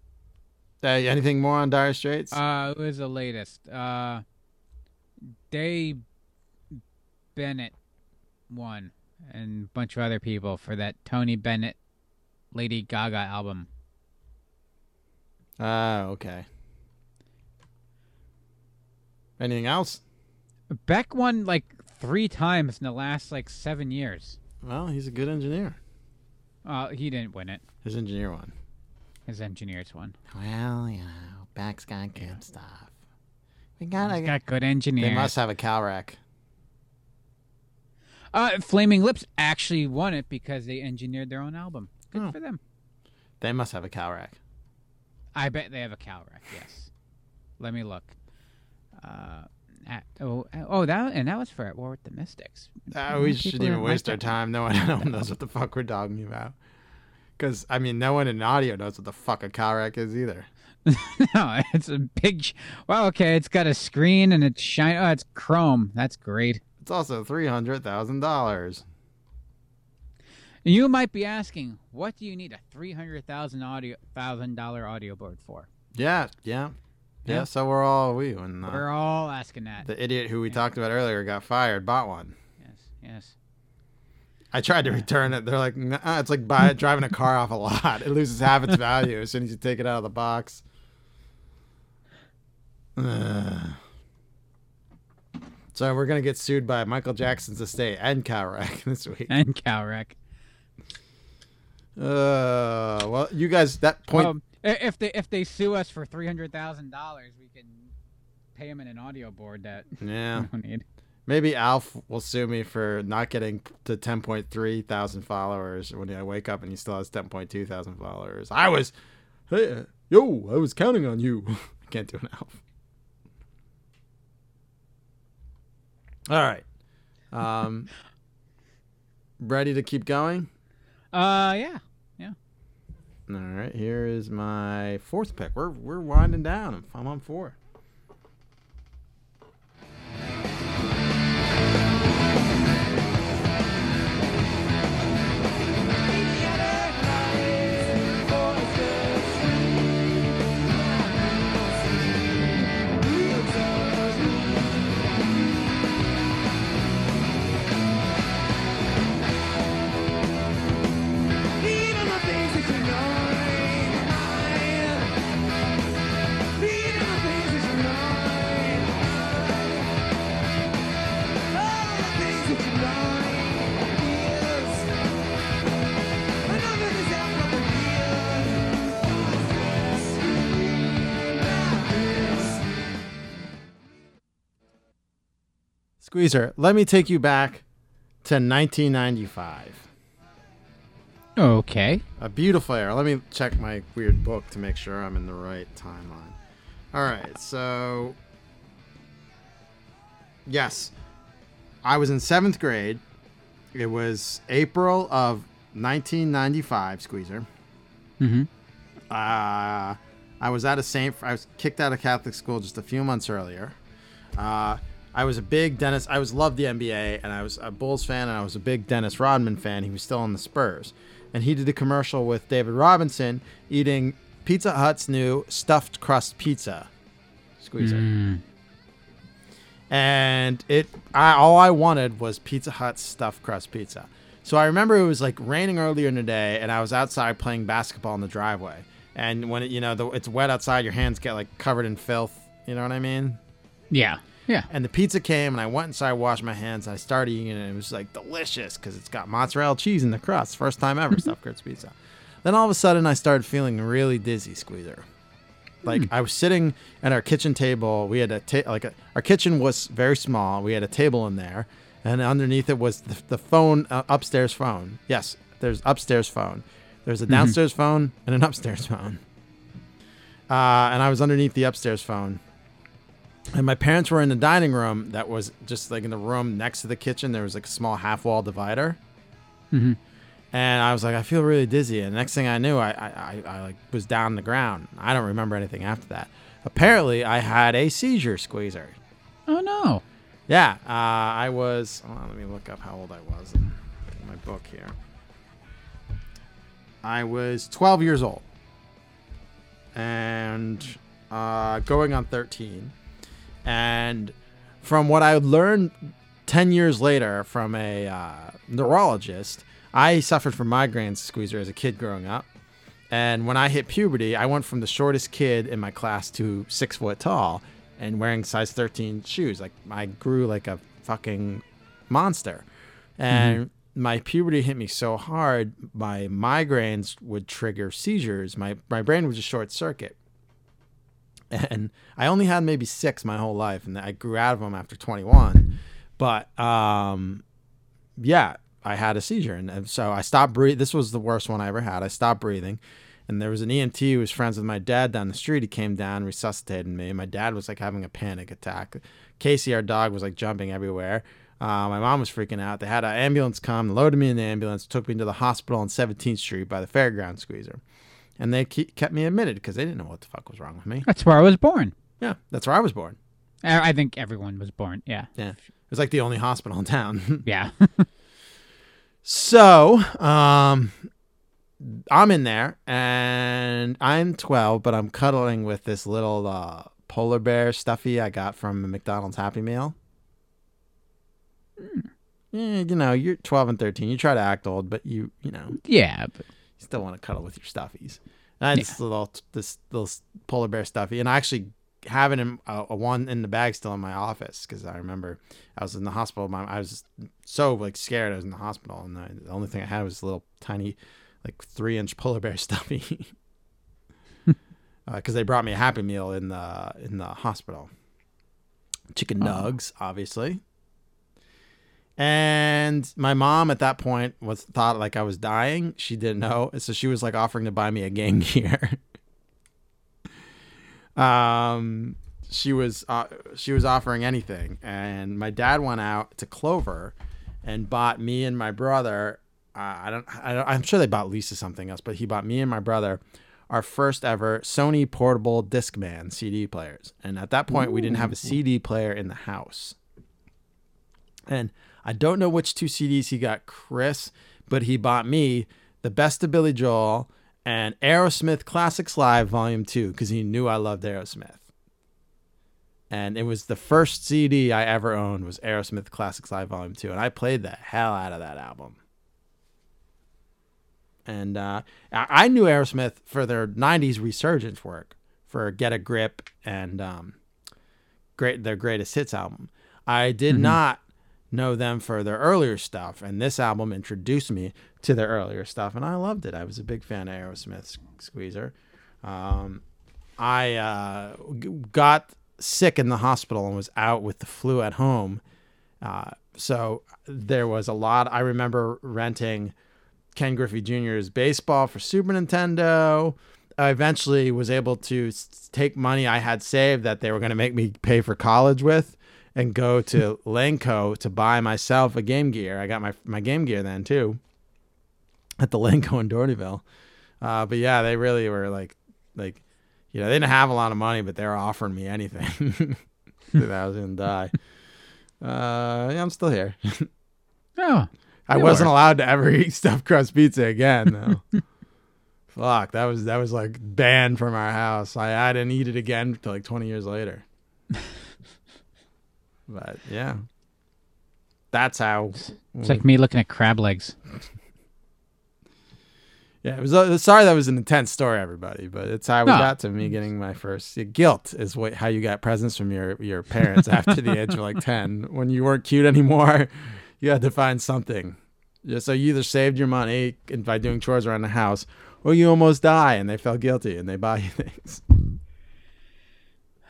Uh, anything more on Dire Straits? Uh, it was the latest. Uh, Dave Bennett won, and a bunch of other people for that Tony Bennett, Lady Gaga album. Ah, okay. Anything else? Beck won like three times in the last like seven years. Well, he's a good engineer. Uh, he didn't win it. His engineer won. His engineers won. Well, you know, Beck's got good stuff. We He's gotta. got good They engineers. must have a Calrec. Uh, Flaming Lips actually won it because they engineered their own album. Good Oh. for them. They must have a Calrec. I bet they have a Calrec. Yes. Let me look. Uh, at, oh, oh, that and that was for At War with the Mystics. Uh, we shouldn't even waste our time. No one, no one knows what the fuck we're talking about. Because I mean, no one in audio knows what the fuck a Calrec is either. no, it's a big. sh- Well, okay, it's got a screen and it's shine. Oh, it's chrome. That's great. It's also three hundred thousand dollars. You might be asking, what do you need a three hundred thousand audio thousand dollar audio board for? Yeah, yeah, yeah. Yeah. So we're all we when uh, We're all asking that. the idiot who we talked about earlier got fired bought one. yes, yes. I tried to return it. They're like, nah, it's like buy, driving a car off a lot. It loses half its value as soon as you take it out of the box. Ugh. So we're gonna get sued by Michael Jackson's estate and Calrec this week. And Calrec. Uh, well, you guys, that point. Um, if they if they sue us for three hundred thousand dollars, we can pay them in an audio board that yeah, we don't need. maybe Alf will sue me for not getting to 10.3 thousand followers when I wake up and he still has 10.2 thousand followers. I was, hey, uh, yo, I was counting on you. I can't do an Alf. All right. Um, ready to keep going? Uh, yeah, yeah. All right. Here is my fourth pick. We're we're winding down. I'm, on four. Squeezer, let me take you back to 1995. Okay. A beautiful era. Let me check my weird book to make sure I'm in the right timeline. All right, so yes, I was in seventh grade. It was April of 1995. Squeezer. Mm-hmm. Uh, I was at a Saint. I was kicked out of Catholic school just a few months earlier. Uh, I was a big Dennis. I was loved the NBA, and I was a Bulls fan, and I was a big Dennis Rodman fan. He was still on the Spurs, and he did a commercial with David Robinson eating Pizza Hut's new stuffed crust pizza. Squeezer. Mm. And it, I, all I wanted was Pizza Hut's stuffed crust pizza. So I remember it was like raining earlier in the day, and I was outside playing basketball in the driveway. And when it, you know, the, it's wet outside, your hands get like covered in filth. You know what I mean? Yeah. Yeah. And the pizza came, and I went inside, washed my hands, and I started eating it. And it was like delicious because it's got mozzarella cheese in the crust. First time ever stuffed crust pizza. Then all of a sudden, I started feeling really dizzy, Squeezer. Like I was sitting at our kitchen table. We had a ta- like a, our kitchen was very small. We had a table in there, and underneath it was the, the phone, uh, upstairs phone. Yes, there's upstairs phone. There's a downstairs phone and an upstairs phone. Uh, and I was underneath the upstairs phone. And my parents were in the dining room that was just like in the room next to the kitchen. There was like a small half wall divider. Mhm. And I was like, I feel really dizzy. And next thing I knew, I, I, I, I like was down on the ground. I don't remember anything after that. Apparently, I had a seizure squeezer. Oh no. Yeah, uh, I was. On, let me look up how old I was in my book here. I was 12 years old, and uh, going on 13. And from what I learned 10 years later from a uh, neurologist, I suffered from migraines, Squeezer, as a kid growing up. And when I hit puberty, I went from the shortest kid in my class to six foot tall and wearing size 13 shoes. Like, I grew like a fucking monster. And my puberty hit me so hard, my migraines would trigger seizures. My, my brain would just short circuit. And I only had maybe six my whole life, and I grew out of them after 21. But um, yeah, I had a seizure, and- so I stopped breathing. This was the worst one I ever had. I stopped breathing, and there was an EMT who was friends with my dad down the street. He came down, resuscitated me. My dad was like having a panic attack. Casey, our dog, was like jumping everywhere. Uh, my mom was freaking out. They had an ambulance come, loaded me in the ambulance, took me to the hospital on 17th Street by the fairground squeezer, and they ke- kept me admitted because they didn't know what the fuck was wrong with me. That's where I was born. Yeah, that's where I was born. I I think everyone was born. Yeah. Yeah, it was like the only hospital in town. Yeah. So, um, I'm in there and I'm 12, but I'm cuddling with this little uh, polar bear stuffy I got from a McDonald's Happy Meal. Eh, you know, you're 12 and 13. You try to act old, but you, you know, yeah. But you still want to cuddle with your stuffies. And I had this little, this little polar bear stuffy, and I actually have it in a, a one in the bag still in my office because I remember I was in the hospital. My, I was so like scared. I was in the hospital, and I, the only thing I had was a little tiny, like three inch polar bear stuffy. Uh, because they brought me a Happy Meal in the in the hospital. Chicken uh-huh. nugs, obviously. And my mom at that point was thought like I was dying. She didn't know, so she was like offering to buy me a Game Gear. um, she was uh, she was offering anything, and my dad went out to Clover and bought me and my brother. Uh, I don't, I don't, I'm sure they bought Lisa something else, but he bought me and my brother our first ever Sony portable Discman CD players. And at that point, we didn't have a CD player in the house. And I don't know which two CDs he got Chris, but he bought me The Best of Billy Joel and Aerosmith Classics Live Volume 2 because he knew I loved Aerosmith. And it was the first CD I ever owned was Aerosmith Classics Live Volume 2 and I played the hell out of that album. And uh, I knew Aerosmith for their 90s resurgence work for Get a Grip and um, great their greatest hits album. I did not know them for their earlier stuff, and this album introduced me to their earlier stuff, and I loved it. I was a big fan of Aerosmith's Squeezer. Um, I uh, got sick in the hospital and was out with the flu at home. Uh, so there was a lot. I remember renting Ken Griffey Jr.'s baseball for Super Nintendo. I eventually was able to take money I had saved that they were going to make me pay for college with and go to Lanco to buy myself a Game Gear. I got my my Game Gear then too at the Lanco in Dorneyville. Uh, but yeah, they really were like like you know, they didn't have a lot of money, but they were offering me anything. that I was to die. Uh, yeah, I'm still here. Oh, I wasn't are. allowed to ever eat stuffed crust pizza again though. Fuck, that was that was like banned from our house. I, I didn't eat it again until like 20 years later. But yeah, that's how. it's like me looking at crab legs. Yeah, it was. Uh, sorry, that was an intense story, everybody. But it's how we No. got to me getting my first guilt is what how you got presents from your your parents after the age of like 10 when you weren't cute anymore. You had to find something. Yeah, so you either saved your money and by doing chores around the house, or you almost die and they felt guilty and they buy you things.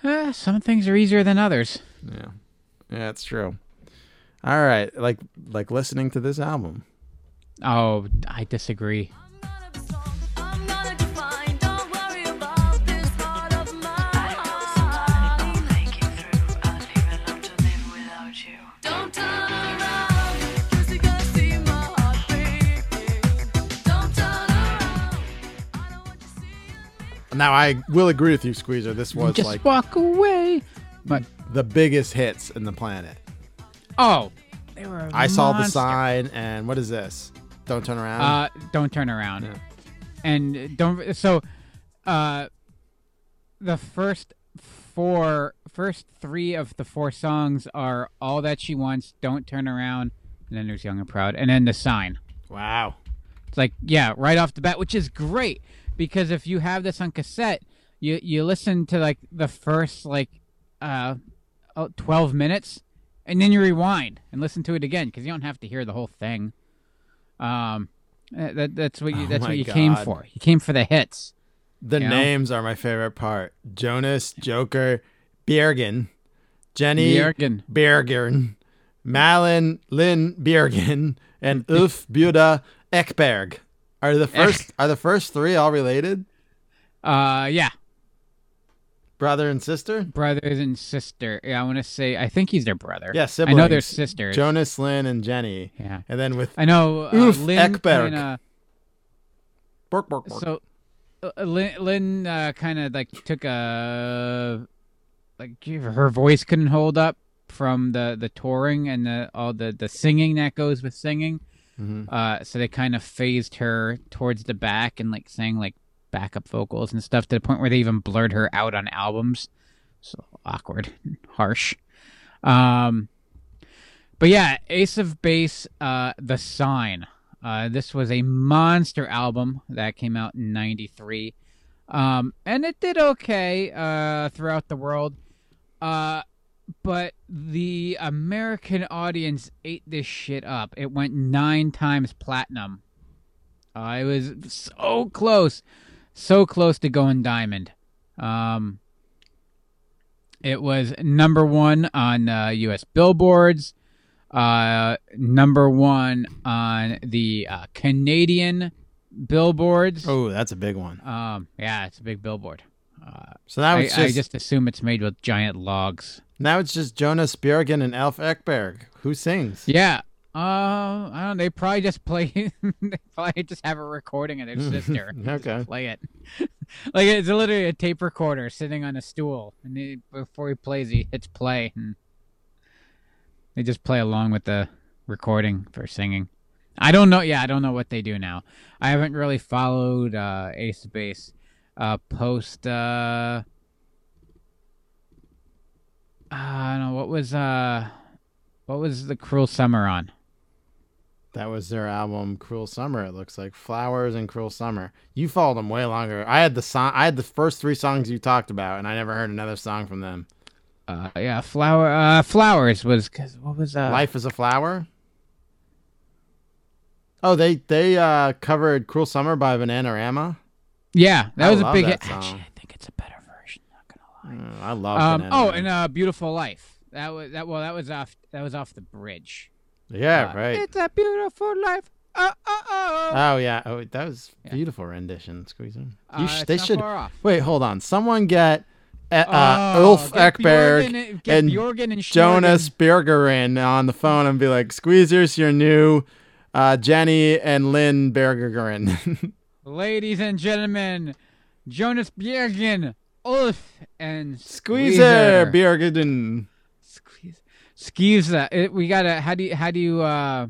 Eh, some things are easier than others. Yeah, yeah, that's true. All right, like like listening to this album. Oh, I disagree. Now I will agree with you, Squeezer. This was Just like walk away. But the biggest hits in the planet. oh, they were. a I saw the monster. sign, and what is this? Don't turn around. Uh, don't turn around. Yeah. And don't. So, uh, the first four, first three of the four songs are "All That She Wants," "Don't Turn Around," and then there's "Young and Proud," and then the sign. wow. It's like yeah, right off the bat, which is great because if you have this on cassette, you you listen to like the first like uh oh, 12 minutes and then you rewind and listen to it again because you don't have to hear the whole thing. Um uh, that, that's what you Oh that's my what you came for. You came for the hits. The You know? names are my favorite part. Jonas, Joker, Berggren, Jenny Berggren. Berggren, Malin Linn Berggren, and Ulf Buddha Ekberg. Are the first are the first three all related? Uh yeah, Brother and sister? brothers and sister. Yeah, I want to say I think he's their brother. Yeah, I siblings. know they're sisters. Jonas, Linn, and Jenny. Yeah. And then with I know uh, Ulf Lynn Ekberg. kinda- Bork, bork, bork. So, uh, Linn, Linn uh, kind of like took a like her voice couldn't hold up from the the touring and the all the the singing that goes with singing. Mhm. Uh, so they kind of phased her towards the back and like sang like backup vocals and stuff to the point where they even blurred her out on albums. So awkward, harsh. Um, but yeah, Ace of Base, uh, The Sign. Uh, this was a monster album that came out in '93, um, and it did okay uh, throughout the world. Uh, but the American audience ate this shit up. It went nine times platinum. Uh, it was so close, so close to going diamond. Um, it was number one on uh, U.S. billboards, uh, number one on the uh, Canadian billboards. Oh, that's a big one. Um, yeah, it's a big billboard. Uh, So now I, it's I just, just assume it's made with giant logs. now it's just Jonas Berggren and Elf Ekberg. Who sings? Yeah. Uh, I don't. They probably just play. they probably just have a recording of their sister. Okay. Play it. like it's literally a tape recorder sitting on a stool, and he, before he plays, he hits play, and they just play along with the recording for singing. I don't know. Yeah, I don't know what they do now. I haven't really followed uh, Ace of Base uh, post. Uh, I don't know what was uh, what was the Cruel Summer on. That was their album "Cruel Summer." It looks like "Flowers" and "Cruel Summer." You followed them way longer. I had the song. I had the first three songs you talked about, and I never heard another song from them. Uh, yeah, flower. Uh, flowers was cause what was uh? "Life is a Flower." Oh, they they uh, covered "Cruel Summer" by Bananarama. Yeah, that I was a big hit. Actually, I think it's a better version. Not gonna lie. Mm, I love. Um, oh, and uh, beautiful life. That was that. Well, that was off. That was off the bridge. Yeah, Uh, right. It's a beautiful life. oh, oh, oh. Oh yeah. Oh, that was Yeah. beautiful rendition, Squeezer. Uh, You sh- they should wait. Hold on. Someone get uh, Oh, Ulf Ekberg and- get and Bjorgen and Jonas Berggren on the phone and be like, "Squeezer's your new uh, Jenny and Linn Berggren." Ladies and gentlemen, Jonas Berggren, Ulf, and Squeezer Squeezer. Squeeze. Squeeze. It, we gotta. How do you how do you uh,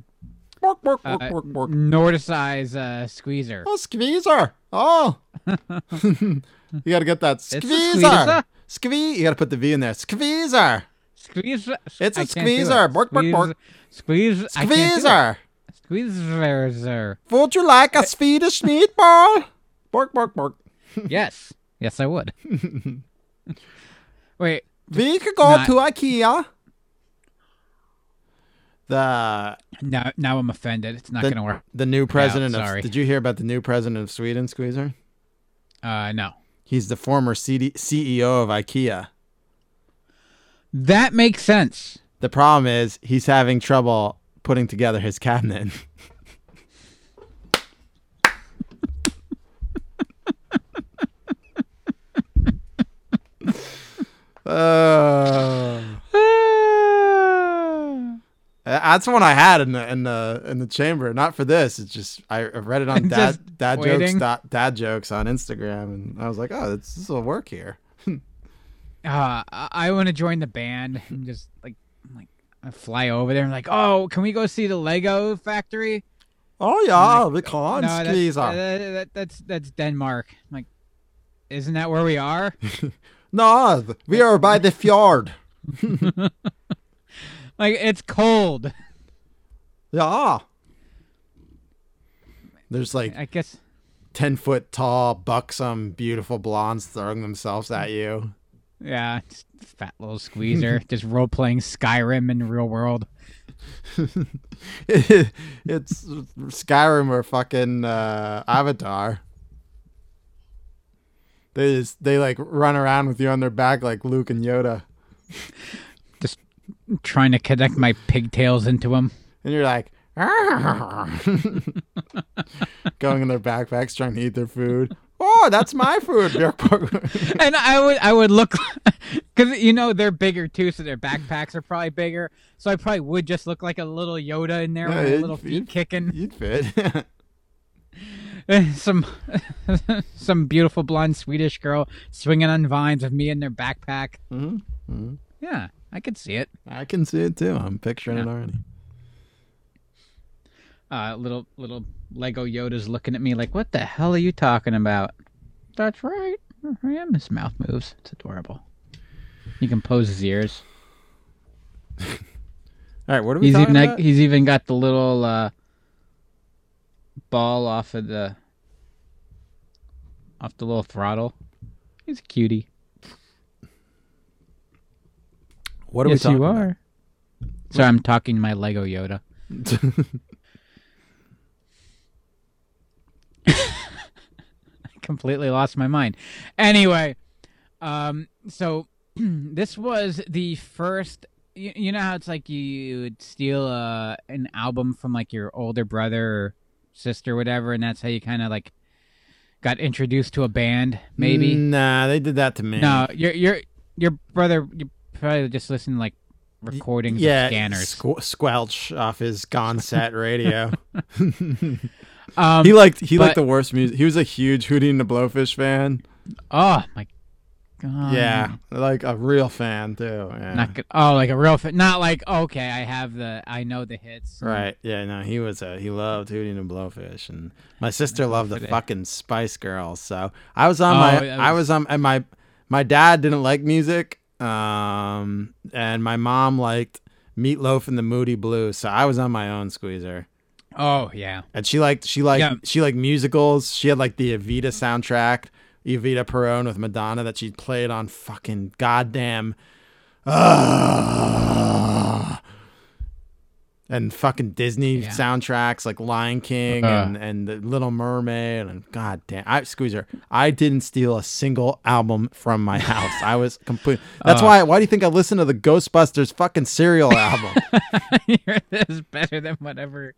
Bork, bork, uh bork, bork, bork. Nordicize uh, Squeezer? Oh, Squeezer. Oh. you got to get that a Squeezer. squeezer. Squee. You got to put the V in there. Squeezer. Squeeze. It's a can't squeezer. it. Bork, bork, bork. Squeeze. I can't. Squeezer. Squeezer. Would you like a Swedish meatball? Bork, bork, bork. yes. Yes, I would. Wait. We could go Not- to IKEA. The Now, now I'm offended. It's not the, gonna work. the new president sorry. of did you hear about the new president of Sweden, Squeezer? Uh, no. He's the former CD, CEO of IKEA. That makes sense. The problem is he's having trouble putting together his cabinet. Uh, that's the one I had in the in the in the chamber. Not for this. It's just I read it on dad dad jokes waiting. dad jokes on Instagram, and I was like, oh, this this will work here. Uh, I, want to join the band and just like like I fly over there and like, oh, can we go see the Lego factory? Oh yeah, we can No, that's, that- that- that's that's Denmark. I'm like, isn't that where we are? No, we are by the fjord. Like it's cold. Yeah. There's like I guess. ten foot tall, buxom, beautiful blondes throwing themselves at you. Yeah, just fat little squeezer, just role playing Skyrim in the real world. it's Skyrim or fucking uh, Avatar. They just they like run around with you on their back like Luke and Yoda, trying to connect my pigtails into them. and you're like going in their backpacks trying to eat their food. Oh, that's my food. and I would I would look because you know they're bigger too, so their backpacks are probably bigger. So I probably would just look like a little Yoda in there Yeah, with a little feet kicking. You'd fit. some some beautiful blonde Swedish girl swinging on vines with me in their backpack. mm-hmm. Yeah, I could see it. I can see it too. I'm picturing it already. Uh, little little Lego Yoda's looking at me like, "What the hell are you talking about?" That's right. Am. His mouth moves. It's adorable. He can pose his ears. All right, what are we He's talking even about? he's even got the little uh, ball off of the off the little throttle. He's a cutie. What are yes, we talking you about? are. Sorry, I'm talking to my Lego Yoda. I completely lost my mind. Anyway, um, so this was the first. You, you know how it's like you would steal uh, an album from like your older brother or sister, or whatever, and that's how you kind of like got introduced to a band, maybe. Nah, they did that to me. No, your your your brother. You probably just listen to like recordings yeah, of scanners. squ- squelch off his gone set radio. Um, he liked he liked the worst music. He was a huge Hootie and the Blowfish fan. Oh my god. yeah, like a real fan too. Yeah. Not good. Oh, like a real fit. Not like okay, I have the, I know the hits. Right. Yeah. No, he was a he loved Hootie and the Blowfish, and my sister loved the fucking Spice Girls. So I was on Oh, my that I was- was on and my my dad didn't like music, um, and my mom liked Meatloaf and the Moody Blues. So I was on my own squeezer. Oh yeah. And she liked she liked Yeah. she liked musicals. She had like the Evita soundtrack, Evita Peron with Madonna that she played on fucking goddamn Ah. And fucking Disney Yeah. soundtracks like Lion King Uh. and and the Little Mermaid and god damn I Squeezer. I didn't steal a single album from my house. I was complete. That's Uh. why why do you think I listened to the Ghostbusters fucking serial album? this is better than whatever.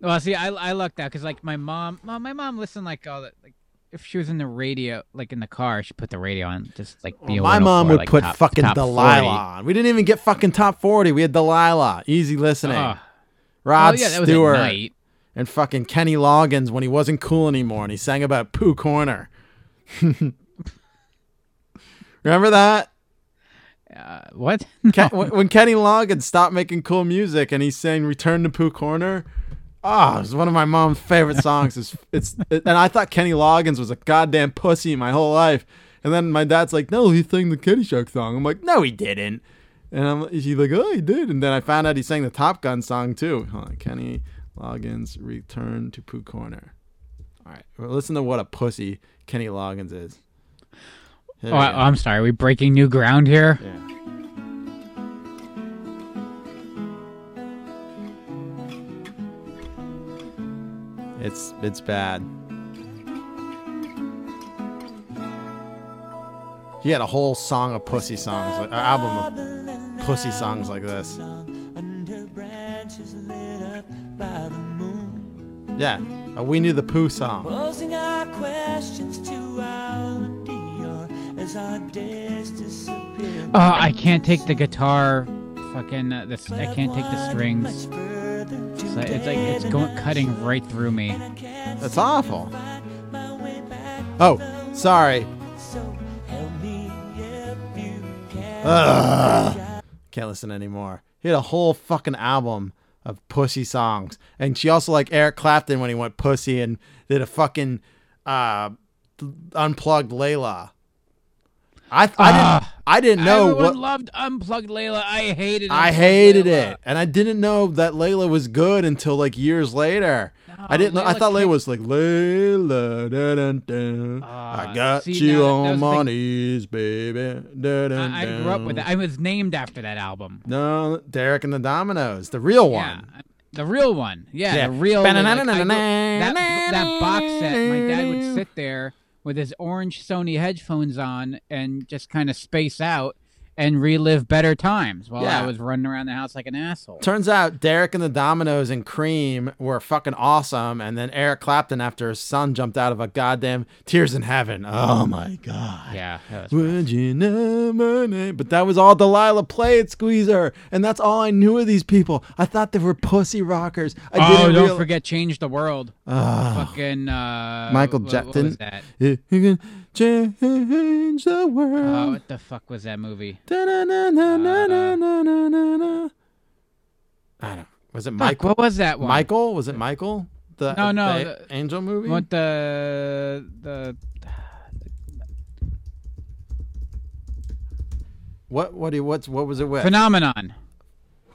Well, see, I I lucked out because like my mom, well, my mom listened like all that. Like if she was in the radio, like in the car, she put the radio on, just like the my mom would like, put top- fucking top Delilah 40. on. We didn't even get fucking top 40. We had Delilah. Easy listening. Ugh. Rod Oh, yeah, Stewart. And fucking Kenny Loggins when he wasn't cool anymore and he sang about Pooh Corner. Remember that? Uh, what? Ken, when, when Kenny Loggins stopped making cool music and he sang "Return to Pooh Corner," oh, it's one of my mom's favorite songs. It's, it's it, and I thought Kenny Loggins was a goddamn pussy my whole life. And then my dad's like, "No, he sang the Caddyshack song." I'm like, "No, he didn't." And I'm she's like, "Oh, he did." And then I found out he sang the Top Gun song too. On, Kenny Loggins, "Return to Pooh Corner." All right, well, listen to what a pussy Kenny Loggins is. Here Oh, I. I'm sorry. Are we breaking new ground here? Yeah. It's it's bad. He had a whole song of pussy songs, like, an album of pussy songs like this. Yeah, a Winnie the Pooh song. Posing our questions to our Dior as our days disappear. Oh, I can't take the guitar. Fucking uh, this. I can't take the strings. It's like it's, like, it's going cutting right through me. That's awful. Oh, sorry. Ugh. Can't listen anymore. He had a whole fucking album of pussy songs, and she also like Eric Clapton when he went pussy and did a fucking uh, unplugged Layla. I I didn't Ah, I didn't know Everyone what loved Unplugged Layla. I hated. It. I hated Layla. it, and I didn't know that Layla was good until like years later. I didn't. know I thought Layla was like Layla. Da, dun, dun. I Ah, got see, you now on my knees, baby. Da, I, I grew up with it. I was named after that album. No, Derek and the Dominos, the real one. Yeah, the real one. Yeah, Yeah. the real. like, I grew- Ba-na-na-na-na-na. that that box set. My dad would sit there with his orange Sony headphones on and just kind of space out and relive better times while Yeah. I was running around the house like an asshole. Turns out Derek and the Dominos and Cream were fucking awesome, and then Eric Clapton after his son jumped out of a goddamn Tears in Heaven. Oh my god. Yeah, Would you know my name? But that was all Delilah played, Squeezer, and that's all I knew of these people. I thought they were pussy rockers. I oh, didn't don't real- forget Change the World. Ah. Fucking uh, Michael what, Jackson. What was that? You can change the oh, world. Oh, what the fuck was that movie? I don't. Was it Fuck, what was that one? Michael? Was it Michael? The No, no, the the- Angel movie. What the the What? What? do you- What's? What was it with? phenomenon?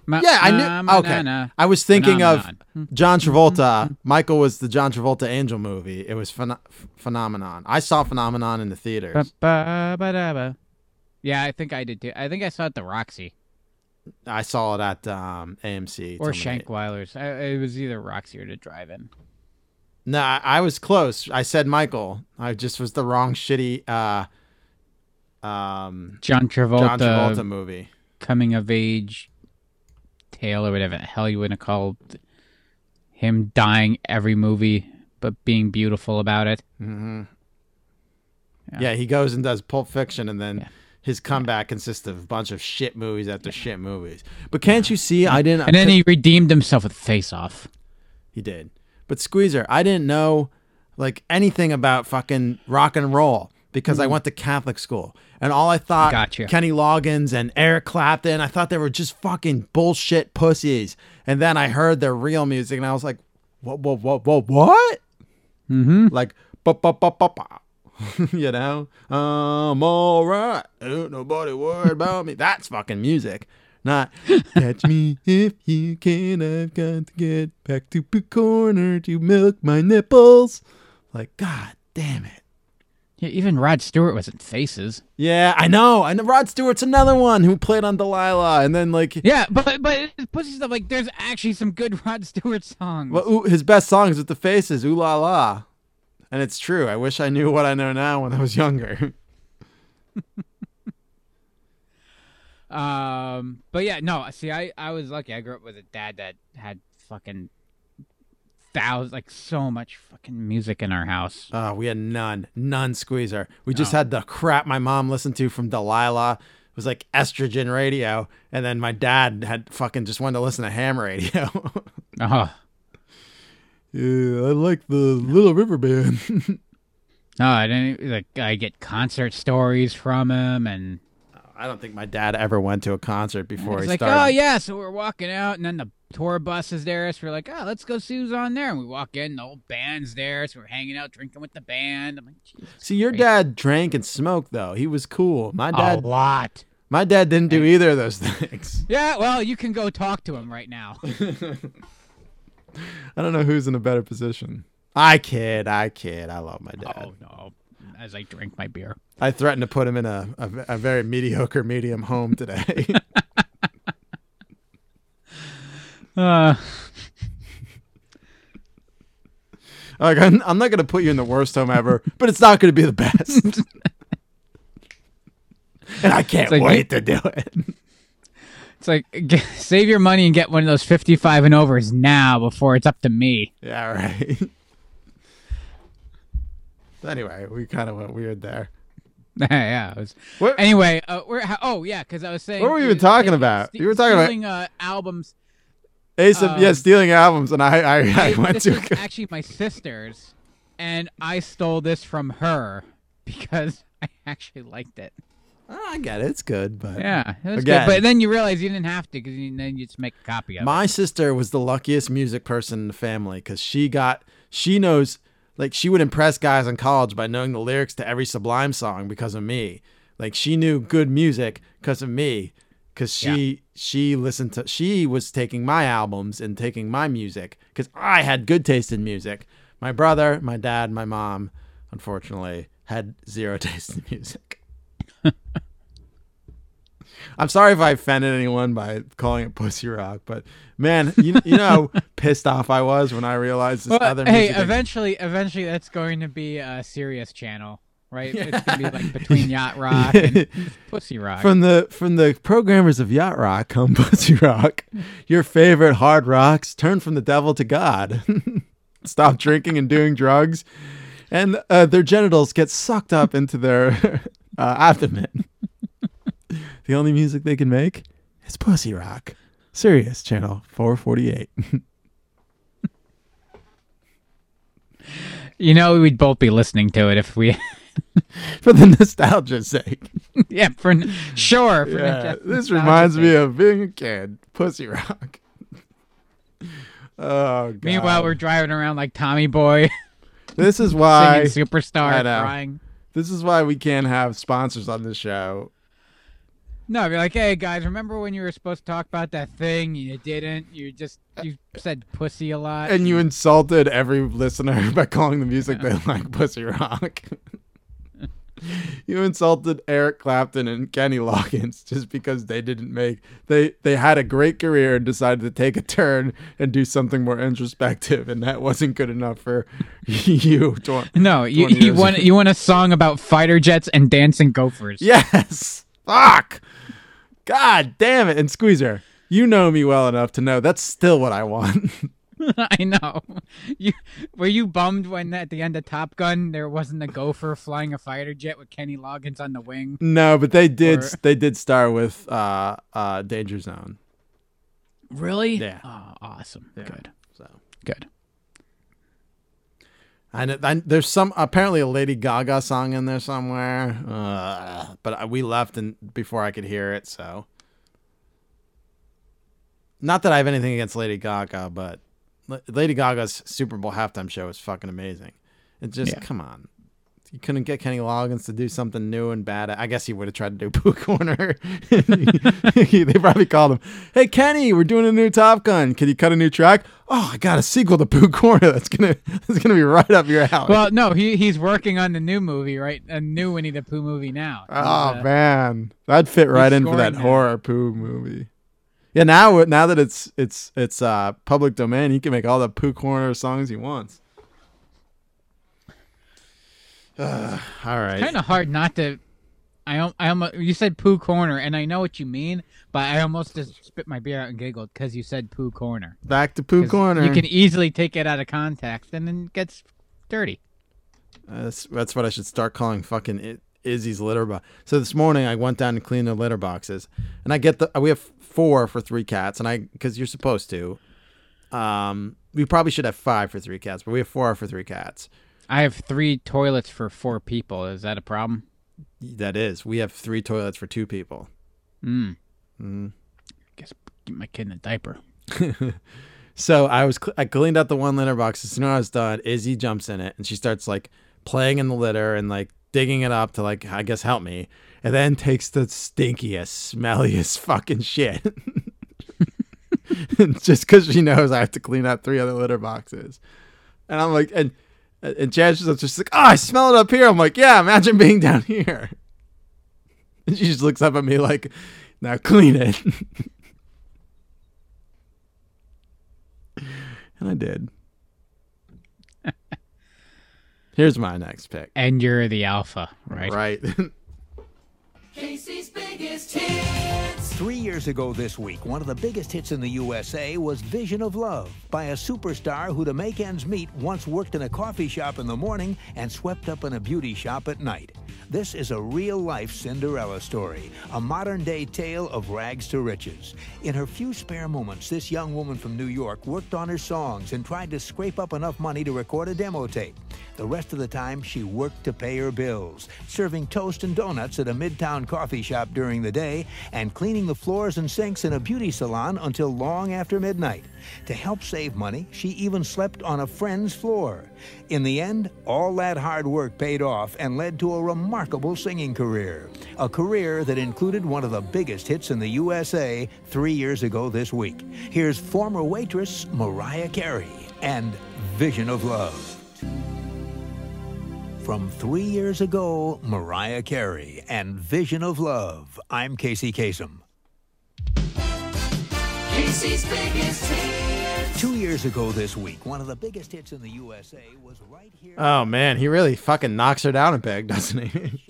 Ma- Yeah, I knew. Okay. I was thinking Phenomenon. of John Travolta. Michael was the John Travolta Angel movie. It was phen- Phenomenon. I saw Phenomenon in the theaters. Ba-ba-ba-da-ba. Yeah, I think I did too. I think I saw it at the Roxy I saw it at um, AMC. or Shankweiler's. I, it was either Roxy or the Drive-In. No, I, I was close. I said Michael. I just was the wrong shitty uh, um, John Travolta, John Travolta movie. coming of age tale or whatever the hell you want to call him dying every movie but being beautiful about it. hmm Yeah. he goes and does Pulp Fiction, and then his comeback consists of a bunch of shit movies after shit movies. But can't you see? I didn't. And then he redeemed himself with Face Off. He did. But Squeezer, I didn't know like anything about fucking rock and roll because I went to Catholic school. And all I thought Gotcha. Kenny Loggins and Eric Clapton, I thought they were just fucking bullshit pussies. And then I heard their real music and I was like, what what what what what? Mm-hmm. Like ba ba ba ba ba. you know? I'm all right. Ain't nobody worried about me. That's fucking music. Not catch me if you can. I've got to get back to the corner to milk my nipples. Like, god damn it. Yeah, even Rod Stewart was in Faces. Yeah, I know. And Rod Stewart's another one who played on Delilah, and then like, Yeah, but but pussy stuff like there's actually some good Rod Stewart songs. well, ooh, his best songs with the faces, ooh la la. And it's true. I wish I knew what I know now when I was younger. Um, but yeah, no. See, I I was lucky. I grew up with a dad that had fucking thousands, like so much fucking music in our house. Uh, we had none, none squeezer. We just had the crap my mom listened to from Delilah. It was like estrogen radio, and then my dad had fucking just wanted to listen to ham radio. Oh, yeah, I like the Little River Band. no, I didn't. Like I get concert stories from him, and I don't think my dad ever went to a concert before he like, started. oh yeah. So we're walking out, and then the tour bus is there. So we're like, oh, let's go see who's on there. And we walk in, the whole band's there. So we're hanging out, drinking with the band. I'm like, Jesus See, your Christ. dad drank and smoked though. He was cool. My dad a dad, lot. my dad didn't do either of those things. Yeah, well, you can go talk to him right now. I don't know who's in a better position. I kid, I kid. I love my dad. oh no, as I drink my beer. I threatened to put him in a, a, a very mediocre medium home today. Uh, like, I'm, I'm not going to put you in the worst home ever, but it's not going to be the best. and I can't like- wait to do it. it's like g save your money and get one of those 55 and overs now before it's up to me. Yeah, right. anyway, we kind of went weird there. yeah. It was, anyway, uh, we're oh yeah, because I was saying. What were we you even talking about? You were talking about- stealing, uh, albums. Ace of, yeah, Um, stealing albums, and I, I, I Hey, went this to. is actually my sister's, and I stole this from her because I actually liked it. I get it. It's good, but Yeah, it was Again. good. But then you realize you didn't have to because then you just make a copy of it. My sister was the luckiest music person in the family because she got she knows like she would impress guys in college by knowing the lyrics to every Sublime song because of me. Like she knew good music because of me because she she listened to she was taking my albums and taking my music because I had good taste in music. My brother, my dad, my mom, unfortunately, had zero taste in music. I'm sorry if I offended anyone by calling it pussy rock, but man, you, you know pissed off I was when I realized this Well, other hey, music. eventually, eventually, that's going to be a Sirius channel, right? It's gonna be like between yacht rock and pussy rock. from the from the programmers of yacht rock come pussy rock. Your favorite hard rocks turn from the devil to God. Stop drinking and doing drugs, and uh, their genitals get sucked up into their uh, abdomen. the only music they can make is pussy rock. Sirius channel 448. you know, we'd both be listening to it if we, for the nostalgia's sake. yeah, for n- sure. For Yeah, this reminds me of being a kid. Pussy rock. oh god. Meanwhile, we're driving around like Tommy Boy, this is why "Superstar," crying. this is why we can't have sponsors on this show. No, be like, hey guys, remember when you were supposed to talk about that thing? You didn't. You just you said pussy a lot. And you insulted every listener by calling the music they like pussy rock. You insulted Eric Clapton and Kenny Loggins just because they didn't make they they had a great career and decided to take a turn and do something more introspective and that wasn't good enough for you. Tw- no, you 20 you want ago. you want a song about fighter jets and dancing gophers. Yes. Fuck. God damn it. And Squeezer, you know me well enough to know that's still what I want. I know. You were you bummed when at the end of Top Gun there wasn't a gopher flying a fighter jet with Kenny Loggins on the wing? no, but they did Or- they did start with uh uh Danger Zone. Really? Yeah. Oh, awesome. Good. So Good. and I, there's some apparently a Lady Gaga song in there somewhere. Uh, but I, we left and before I could hear it, so not that I have anything against Lady Gaga, but Lady Gaga's Super Bowl halftime show is fucking amazing. It just Yeah. come on. You couldn't get Kenny Loggins to do something new and bad. I guess he would have tried to do Pooh Corner. they probably called him, "Hey Kenny, we're doing a new Top Gun. Can you cut a new track? Oh, I got a sequel to Pooh Corner. That's gonna that's gonna be right up your alley." Well, no, he he's working on the new movie, right? A new Winnie the Pooh movie now. oh uh, man, that'd fit right in for that that. horror Pooh movie. Yeah, now now that it's it's it's uh public domain, he can make all the poo Corner songs he wants. Ugh, all right. kind of hard not to. I I almost you said poo corner, and I know what you mean, but I almost just spit my beer out and giggled because you said poo corner. Back to poo corner. You can easily take it out of context, and then it gets dirty. Uh, that's, that's what I should start calling fucking I- Izzy's litter box. So this morning I went down to clean the litter boxes, and I get the we have four for three cats, and I because you're supposed to. Um, we probably should have five for three cats, but we have four for three cats. I have three toilets for four people. Is that a problem? That is, we have three toilets for two people. Mm. Mm. Guess get my kid in a diaper. So I was I cleaned out the one litter box. As soon as I was done, Izzy jumps in it and she starts like playing in the litter and like digging it up to like I guess help me, and then takes the stinkiest, smelliest fucking shit. Just because she knows I have to clean out three other litter boxes, and I'm like, and and Chad's just, just like, oh, I smell it up here. I'm like, yeah, imagine being down here. And she just looks up at me like, now clean it. And I did. Here's my next pick. And you're the alpha, right? Right. Casey's biggest hits. Three years ago this week, one of the biggest hits in the USA was Vision of Love by a superstar who, to make ends meet, once worked in a coffee shop in the morning and swept up in a beauty shop at night. This is a real life Cinderella story, a modern day tale of rags to riches. In her few spare moments, this young woman from New York worked on her songs and tried to scrape up enough money to record a demo tape. The rest of the time, she worked to pay her bills, serving toast and donuts at a midtown coffee shop during the day and cleaning the floors and sinks in a beauty salon until long after midnight. To help save money, she even slept on a friend's floor. In the end, all that hard work paid off and led to a remarkable singing career. A career that included one of the biggest hits in the USA three years ago this week. Here's former waitress Mariah Carey and Vision of Love. From three years ago, Mariah Carey and Vision of Love. I'm Casey Kasem. Casey's biggest hits. Two years ago this week, one of the biggest hits in the USA was right here. Oh man, he really fucking knocks her down a peg, doesn't he?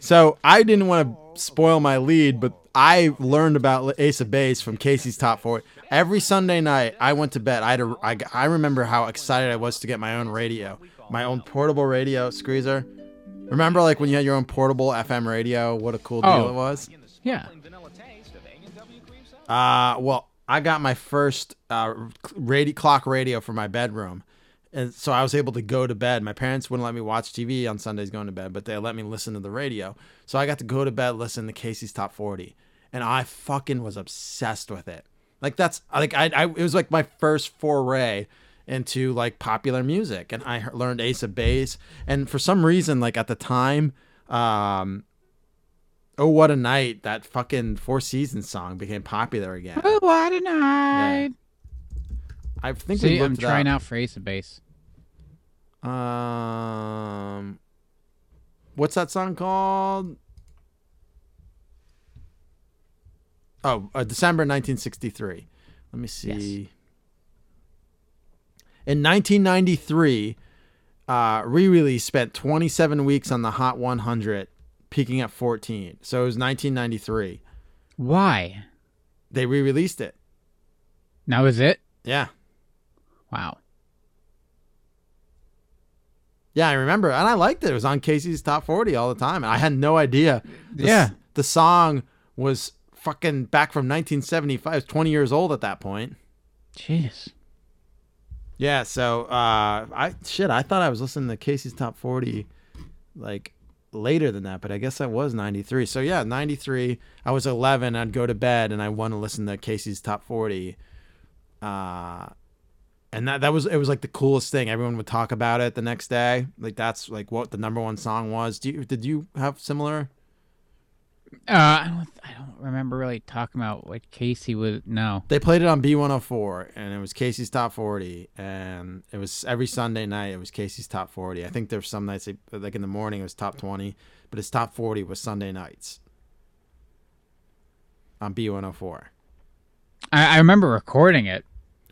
so I didn't want to spoil my lead, but I learned about Ace of Base from Casey's Top Four. Every Sunday night, I went to bed. I had a, I, I remember how excited I was to get my own radio, my own portable radio, Squeezer. Remember, like when you had your own portable FM radio? What a cool deal Oh. it was. Yeah. Uh, well, I got my first uh, radio, clock radio for my bedroom. And so I was able to go to bed. My parents wouldn't let me watch TV on Sundays going to bed, but they let me listen to the radio. So I got to go to bed, listen to Casey's Top 40. And I fucking was obsessed with it. Like that's like I, I it was like my first foray into like popular music and I learned Ace of Base and for some reason like at the time um Oh What a Night, that fucking Four Seasons song became popular again. Oh, what a night. I think See, I'm trying out for Ace of Base. Um, what's that song called? Oh, uh, December 1963. Let me see. In 1993, uh, re-release spent 27 weeks on the Hot 100, peaking at 14. So it was 1993. Why? They re-released it. Now is it? Yeah. Wow. Yeah, I remember, and I liked it. It was on Casey's Top 40 all the time. And I had no idea. The, Yeah. the song was fucking back from 1975. It was 20 years old at that point. Jeez. Yeah, so uh, I shit, I thought I was listening to Casey's Top 40 like later than that, but I guess I was 93. So yeah, 93. I was 11. I'd go to bed and I want to listen to Casey's Top 40. Uh, and that that was it was like the coolest thing. Everyone would talk about it the next day. Like that's like what the number one song was. Do you did you have similar? Uh, I don't, I don't remember really talking about what Casey was. No. They played it on B104 and it was Casey's Top 40 and it was every Sunday night it was Casey's Top 40. I think there's some nights like in the morning it was top 20, but his top 40 was Sunday nights on B104. I, I remember recording it.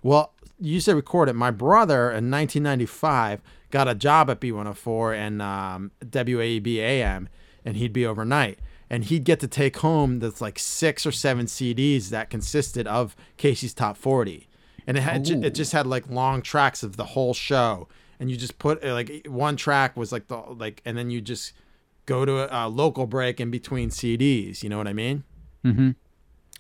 Well, you said record it. My brother in 1995 got a job at B104 and um, WAEB AM, and he'd be overnight. And he'd get to take home that's like six or seven CDs that consisted of Casey's Top 40. And it had ju- it just had like long tracks of the whole show. And you just put like one track was like the like, and then you just go to a, a local break in between CDs. You know what I mean? Mm-hmm.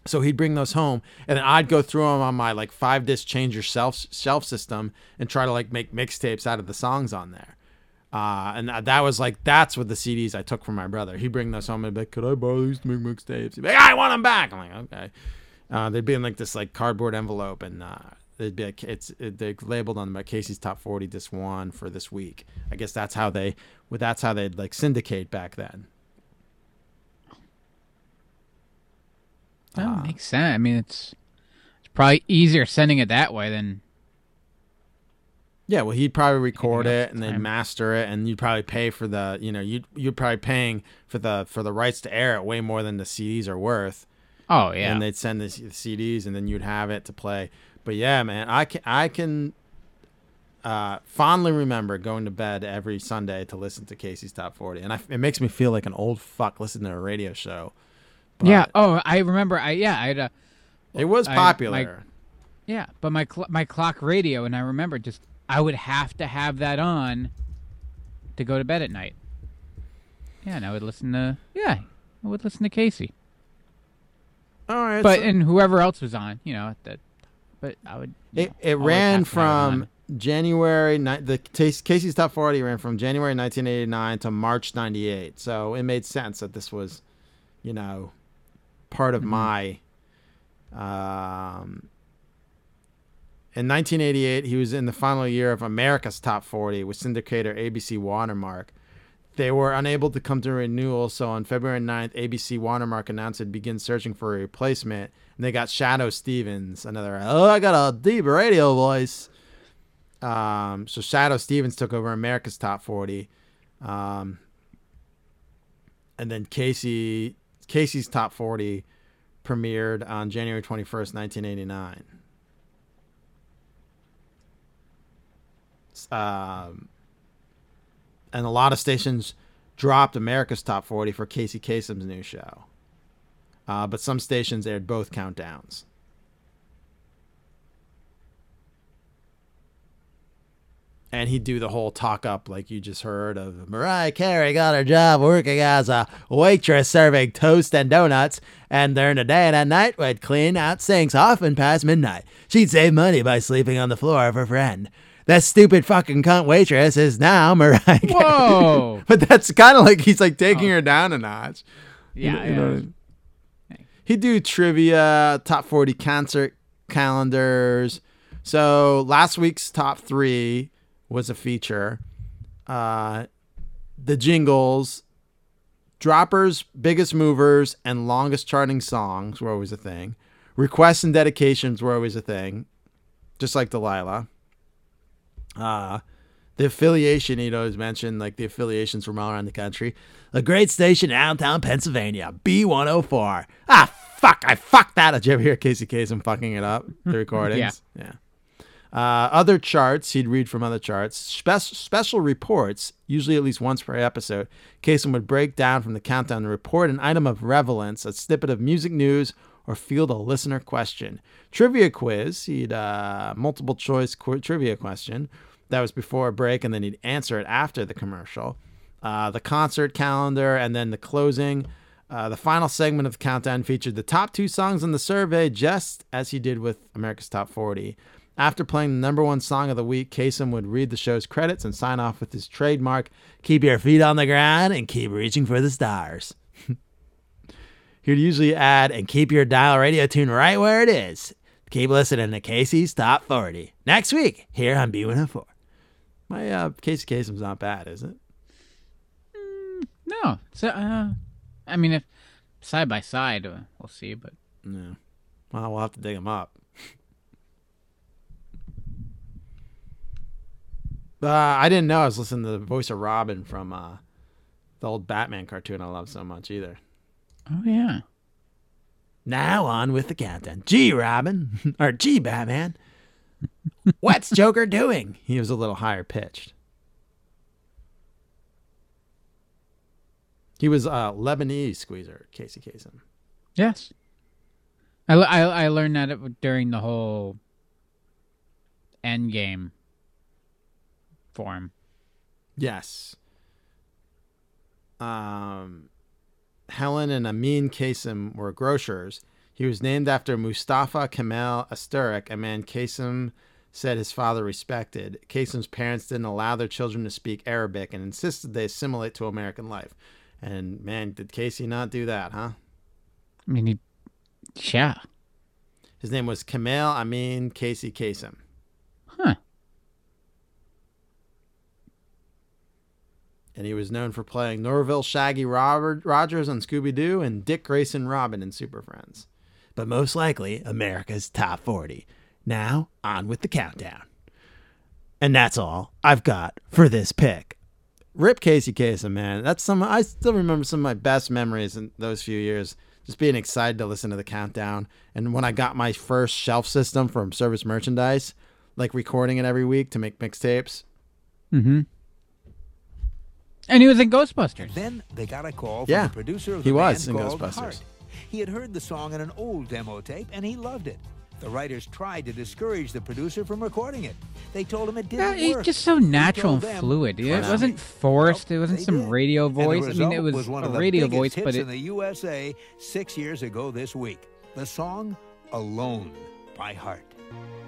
So he'd bring those home, and then I'd go through them on my like five disc change your shelf shelf system and try to like make mixtapes out of the songs on there. Uh, and that that was like that's what the CDs I took from my brother. He'd bring those home and be like, "Could I borrow these to make mixtapes?" He'd be like, "I want them back." I'm like, "Okay." Uh, they'd be in like this like cardboard envelope, and uh, they'd be like, "It's it, they labeled on them like Casey's Top 40 Disc One for this week." I guess that's how they, well, that's how they'd like syndicate back then. That Ah. makes sense. I mean, it's it's probably easier sending it that way than Yeah, well, he'd probably record it and then master it, and you'd probably pay for the, you know, you'd you're probably paying for the for the rights to air it way more than the CDs are worth. Oh yeah. and they'd send the CDs, and then you'd have it to play. But yeah, man, I can I can uh, fondly remember going to bed every Sunday to listen to Casey's Top 40, and I, it makes me feel like an old fuck listening to a radio show. But yeah. Oh, I remember. I yeah. I had a. it was I- popular. my- Yeah, but my cl- my clock radio, and I remember just I would have to have that on to go to bed at night. Yeah, and I would listen to yeah, I would listen to Casey. All right, But so- and whoever else was on, you know, that. But I would. It, know, it ran have it from January ni- the Cas- Casey's Top 40 ran from January 1989 to March 98. So it made sense that this was, you know, part of Mm-hmm. my. Um, in 1988, he was in the final year of America's Top 40 with syndicator ABC Watermark. They were unable to come to renewal, so on February 9th, ABC Watermark announced it'd begin searching for a replacement, and they got Shadoe Stevens, another, oh, I got a deep radio voice. Um, so Shadoe Stevens took over America's Top 40. Um, and then Casey Casey's Top 40 premiered on January 21st, 1989. Um, and a lot of stations dropped America's Top 40 for Casey Kasem's new show. Uh, but some stations aired both countdowns. And he'd do the whole talk up like you just heard of Mariah Carey got her job working as a waitress serving toast and donuts, and during the day and at night would clean out sinks often past midnight. She'd save money by sleeping on the floor of her friend. That stupid fucking cunt waitress is now Mariah Carey. Whoa. but that's kind of like he's like taking her down a notch. Yeah, you yeah. know what I mean? He'd do trivia, top 40 concert calendars. So last week's top three was a feature. Uh, the jingles, droppers, biggest movers, and longest charting songs were always a thing. Requests and dedications were always a thing, just like Delilah. Uh, the affiliation you know, always mentioned, like the affiliations from all around the country. A great station downtown Pennsylvania, B104. Ah, fuck, I fucked that. Did you ever hear Casey Kasem fucking it up? The recordings? yeah. Uh, other charts, he'd read from other charts. Spe- special reports, usually at least once per episode. Kasem would break down from the countdown and report an item of relevance, a snippet of music news, or field a listener question. Trivia quiz, he'd uh, multiple choice qu- trivia question. That was before a break, and then he'd answer it after the commercial. Uh, the concert calendar, and then the closing. Uh, the final segment of the countdown featured the top two songs in the survey, just as he did with America's Top 40. After playing the number one song of the week, Kasem would read the show's credits and sign off with his trademark keep your feet on the ground and keep reaching for the stars. He'd usually add and keep your dial radio tune right where it is. Keep listening to Casey's Top 40. Next week, here on B104. My uh, Casey Kasem's not bad, is it? No, so uh, I mean, if side by side, uh, we'll see. But No. Well, we'll have to dig him up. Uh, I didn't know I was listening to the voice of Robin from uh, the old Batman cartoon I love so much either. Oh yeah. Now on with the countdown. Gee, Robin, or gee, Batman, what's Joker doing? He was a little higher pitched. He was a Lebanese squeezer, Casey Kasem. Yes, I, I, I learned that during the whole end game form. Yes. Um, Helen and Amin Kasem were grocers. He was named after Mustafa Kemal Atatürk, a man Kasem said his father respected. Kasem's parents didn't allow their children to speak Arabic and insisted they assimilate to American life. And man, did Casey not do that, huh? I mean, he, yeah. His name was Kemal Amin Casey Kasem. Huh. And he was known for playing Norville Shaggy Robert Rogers on Scooby Doo and Dick Grayson Robin in Super Friends. But most likely, America's top 40. Now, on with the countdown. And that's all I've got for this pick. Rip Casey Kasem, man. That's some. I still remember some of my best memories in those few years. Just being excited to listen to the countdown, and when I got my first shelf system from Service Merchandise, like recording it every week to make mixtapes. Mm-hmm. And he was in Ghostbusters. Then they got a call from Yeah, the producer of he the was band in called Ghostbusters. Heart. He had heard the song in an old demo tape and he loved it. The writers tried to discourage the producer from recording it. They told him it didn't he's work. just so natural and them, fluid. It "Trust wasn't me." forced. It wasn't they some did. radio voice. I mean, it result was, one a of the radio biggest voice, hits but in the USA six years ago this week. The song "Alone" by Heart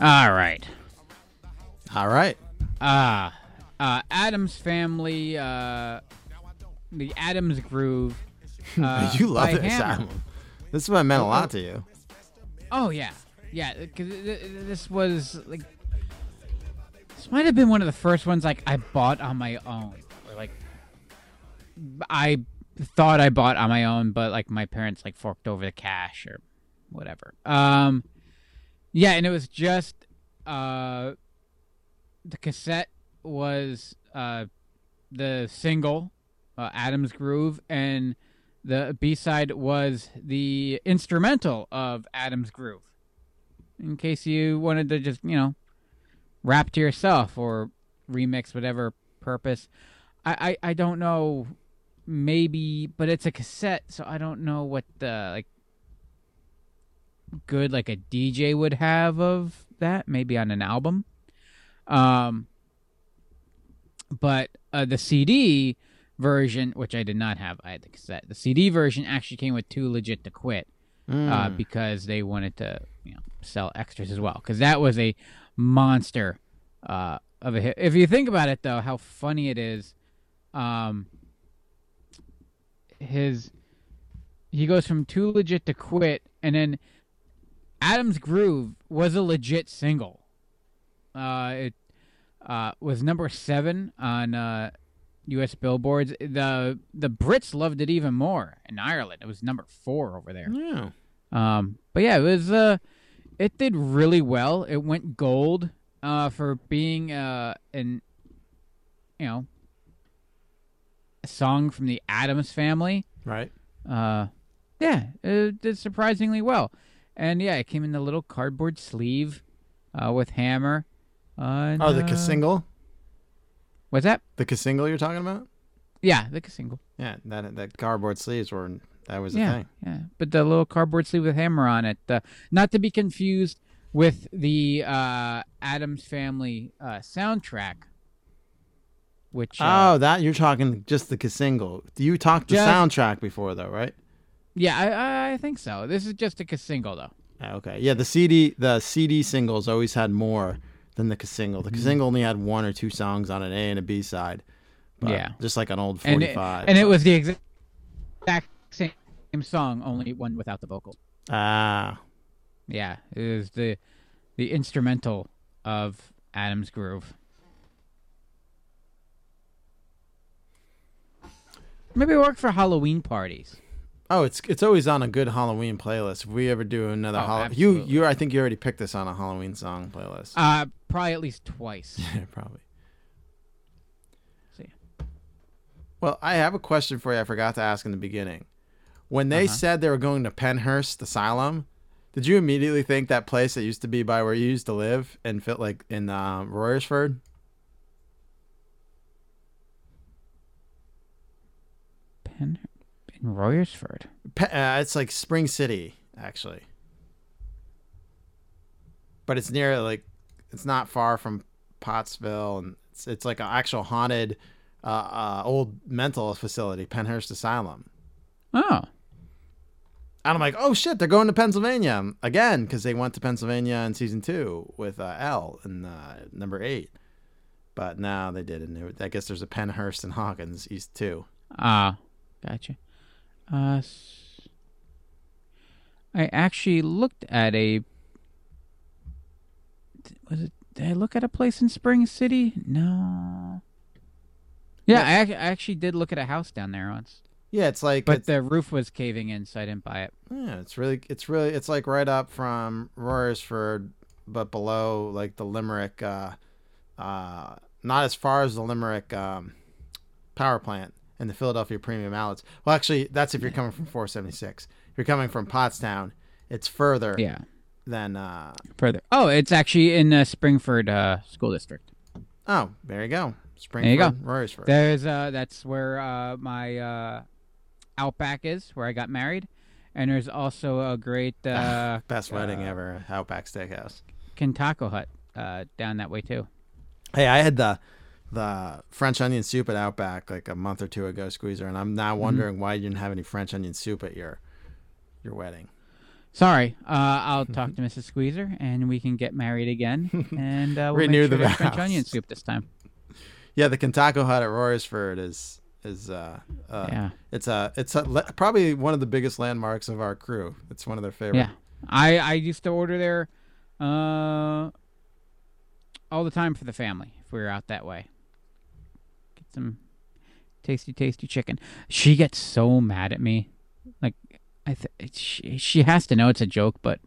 All right. All right. Ah, uh, Addams Family, uh, the Addams Groove. Uh, you love this Hammer. album. This is what meant a lot to you. Oh yeah, yeah. Because this was like, this might have been one of the first ones like I bought on my own, or like, I thought I bought on my own, but like my parents like forked over the cash or whatever. Um, yeah, and it was just uh, the cassette was uh the single uh, Addams Groove, and the B side was the instrumental of Addams Groove. In case you wanted to just, you know, rap to yourself or remix whatever purpose. I, I, I don't know, maybe, but it's a cassette, so I don't know what the, like, good, like, a DJ would have of that, maybe on an album. Um, but uh, the CD version, which I did not have, I had the cassette. The CD version actually came with Too Legit to Quit uh, Mm. because they wanted to, you know, sell extras as well. Because that was a monster uh, of a hit. If you think about it, though, how funny it is, um, his he goes from Too Legit to Quit, and then Addams Groove was a legit single. Uh, it uh, was number seven on uh, U.S. billboards. the The Brits loved it even more in Ireland. It was number four over there. Yeah. Um, but yeah, it was. Uh, it did really well. It went gold uh, for being uh, an, you know, song from the Addams family. Right. Uh, yeah, it did surprisingly well, and yeah, it came in the little cardboard sleeve, uh, with hammer. And, Oh, the uh, single? What's that? The single you're talking about? Yeah, the single. Yeah, that that cardboard sleeves were that was the yeah, thing. yeah. But the little cardboard sleeve with hammer on it, uh, not to be confused with the uh, Addams Family uh, soundtrack. Which uh, oh, that you're talking just the single. You talked the Just- soundtrack before though, right? yeah, I, I think so. This is just a single though. Ah, Okay. Yeah, the CD the CD singles always had more than the single. The Mhm. single only had one or two songs on an A and a B side. But Yeah. Just like an old And it, 45. and it was the exact exact same song, only one without the vocal. Ah. Yeah, it was the the instrumental of Addams Groove. Maybe work for Halloween parties. Oh, it's it's always on a good Halloween playlist. If we ever do another Oh, Halloween, you absolutely. you I think you already picked this on a Halloween song playlist. Uh, probably at least twice. yeah, probably. See. Well, I have a question for you. I forgot to ask in the beginning. When they Uh-huh. said they were going to Pennhurst Asylum, did you immediately think that place that used to be by where you used to live and fit like in uh, Royersford? Pen in Royersford. Pe- uh, it's like Spring City, actually. But it's near like it's not far from Pottsville, and it's it's like an actual haunted uh, uh, old mental facility, Pennhurst Asylum. Oh. And I'm like, oh shit, they're going to Pennsylvania again because they went to Pennsylvania in season two with uh, L in uh, number eight. But now they did, and I guess there's a Pennhurst and Hawkins East two. Ah, gotcha. Uh, I actually looked at a. Was it? Did I look at a place in Spring City? No. Yeah, I, ac- I actually did look at a house down there once, Yeah, it's like but it's, the roof was caving in, so I didn't buy it. yeah, it's really it's really it's like right up from Royersford, but below like the Limerick, uh, uh, not as far as the Limerick um, power plant and the Philadelphia Premium Outlets. Well, actually, that's if you're coming from 476. If you're coming from Pottstown, it's further. Yeah. Than uh, Further. Oh, it's actually in uh, Springford uh, School District. oh, there you go, Springford, There you go. Royersford. There's uh that's where uh my uh Outback is, where I got married. And there's also a great uh Best wedding ever, Outback Steakhouse. Kintako Hut uh down that way too. Hey, I had the the French onion soup at Outback like a month or two ago, Squeezer, and I'm now wondering why you didn't have any French onion soup at your your wedding. Sorry, uh, I'll talk to Mrs. Squeezer and we can get married again, and uh, we'll Renew sure the French onion soup this time. Yeah, the Kentucky Hut at Royersford is is uh, uh Yeah. it's a it's a, probably one of the biggest landmarks of our crew. It's one of their favorite. Yeah, I I used to order there, uh, all the time for the family if we were out that way. Some tasty, tasty chicken. She gets so mad at me, like I th- she she has to know it's a joke, but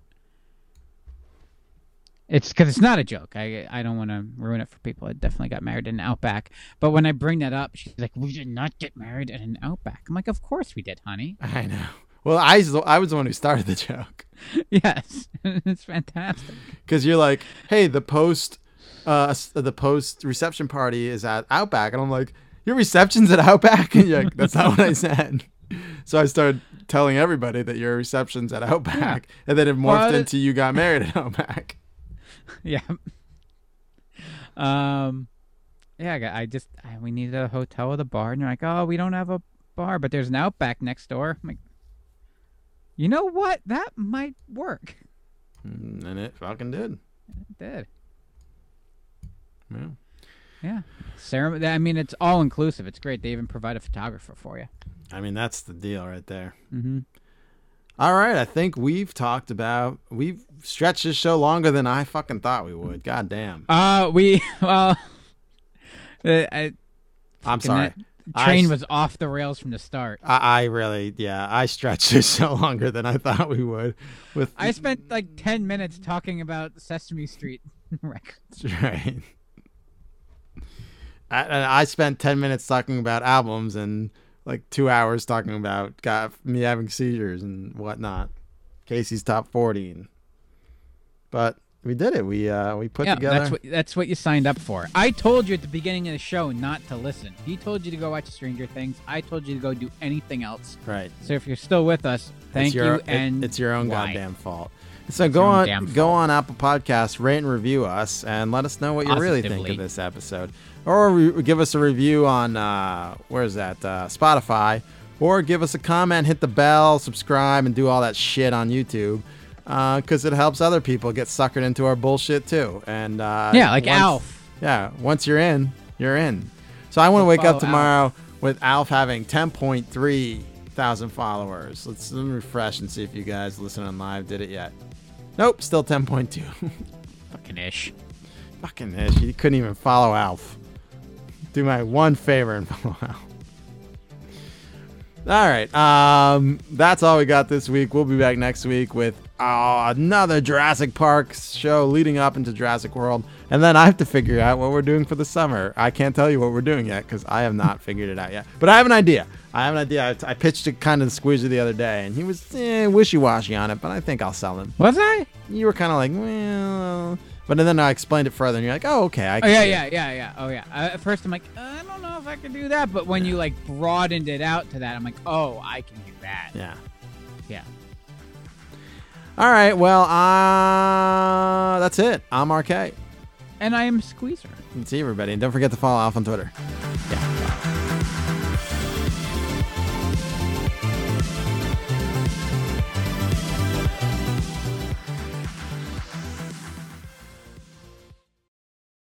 it's because it's not a joke. I I don't want to ruin it for people. I definitely got married in an Outback, but when I bring that up, she's like, "We did not get married in an Outback." I'm like, "Of course we did, honey." I know. Well, I I was the one who started the joke yes, it's fantastic. because you're like, hey, the post uh the post reception party is at Outback, and I'm like, your reception's at Outback, and you're like, that's not what I said. So I started telling everybody that your reception's at Outback, and then it morphed Well, into you got married at Outback. yeah. Um, yeah, I, got, I just I, we needed a hotel with a bar, and they're like, "Oh, we don't have a bar, but there's an Outback next door." I'm like, you know what? That might work. Mm, And it fucking did. It did. Yeah. Yeah. Ceremony. I mean, it's all inclusive. It's great. They even provide a photographer for you. I mean, that's the deal right there. Mm-hmm. All right, I think we've talked about we've stretched this show longer than I fucking thought we would. God damn. Uh, we well, uh, I, I'm sorry. Train I- was off the rails from the start. I, I really, yeah, I stretched this show longer than I thought we would. With I spent like ten minutes talking about Sesame Street records. right. I, and I spent ten minutes talking about albums and like two hours talking about got me having seizures and whatnot. Casey's top 14. but we did it. We uh we put yeah, together. that's what that's what you signed up for. I told you at the beginning of the show not to listen. He told you to go watch Stranger Things. I told you to go do anything else. Right. So if you're still with us, thank your, you. And it's your own why? goddamn fault. So go on, go on Apple Podcasts, rate and review us, and let us know what you really think of this episode, or re- give us a review on uh, where is that uh, Spotify, or give us a comment, hit the bell, subscribe, and do all that shit on YouTube, because it helps other people get suckered into our bullshit too. And uh, Yeah, like once- Alf. Yeah, once you're in, you're in. So I want to wake up tomorrow with Alf having 10.3 thousand followers. Let's let me refresh and see if you guys listening live did it yet. Nope, still 10.2. Fucking ish. Fucking ish. You couldn't even follow Alf. Do my one favor and follow Alf. All right. Um, that's all we got this week. We'll be back next week with uh, another Jurassic Park show leading up into Jurassic World. And then I have to figure out what we're doing for the summer. I can't tell you what we're doing yet because I have not figured it out yet. But I have an idea. I have an idea. I, I pitched it kind of Squeezer the other day, and he was eh, wishy washy on it, but I think I'll sell him. Was I? You were kind of like, well. But then I explained it further, and you're like, oh, okay. I Oh yeah, it." yeah, yeah, yeah. Oh yeah. Uh, at first I'm like, I don't know if I can do that, but when you like broadened it out to that, I'm like, oh, I can do that. Yeah. Yeah. All right. Well, uh, that's it. I'm RK. And I am Squeezer. See everybody. And don't forget to follow Alf on Twitter. Yeah.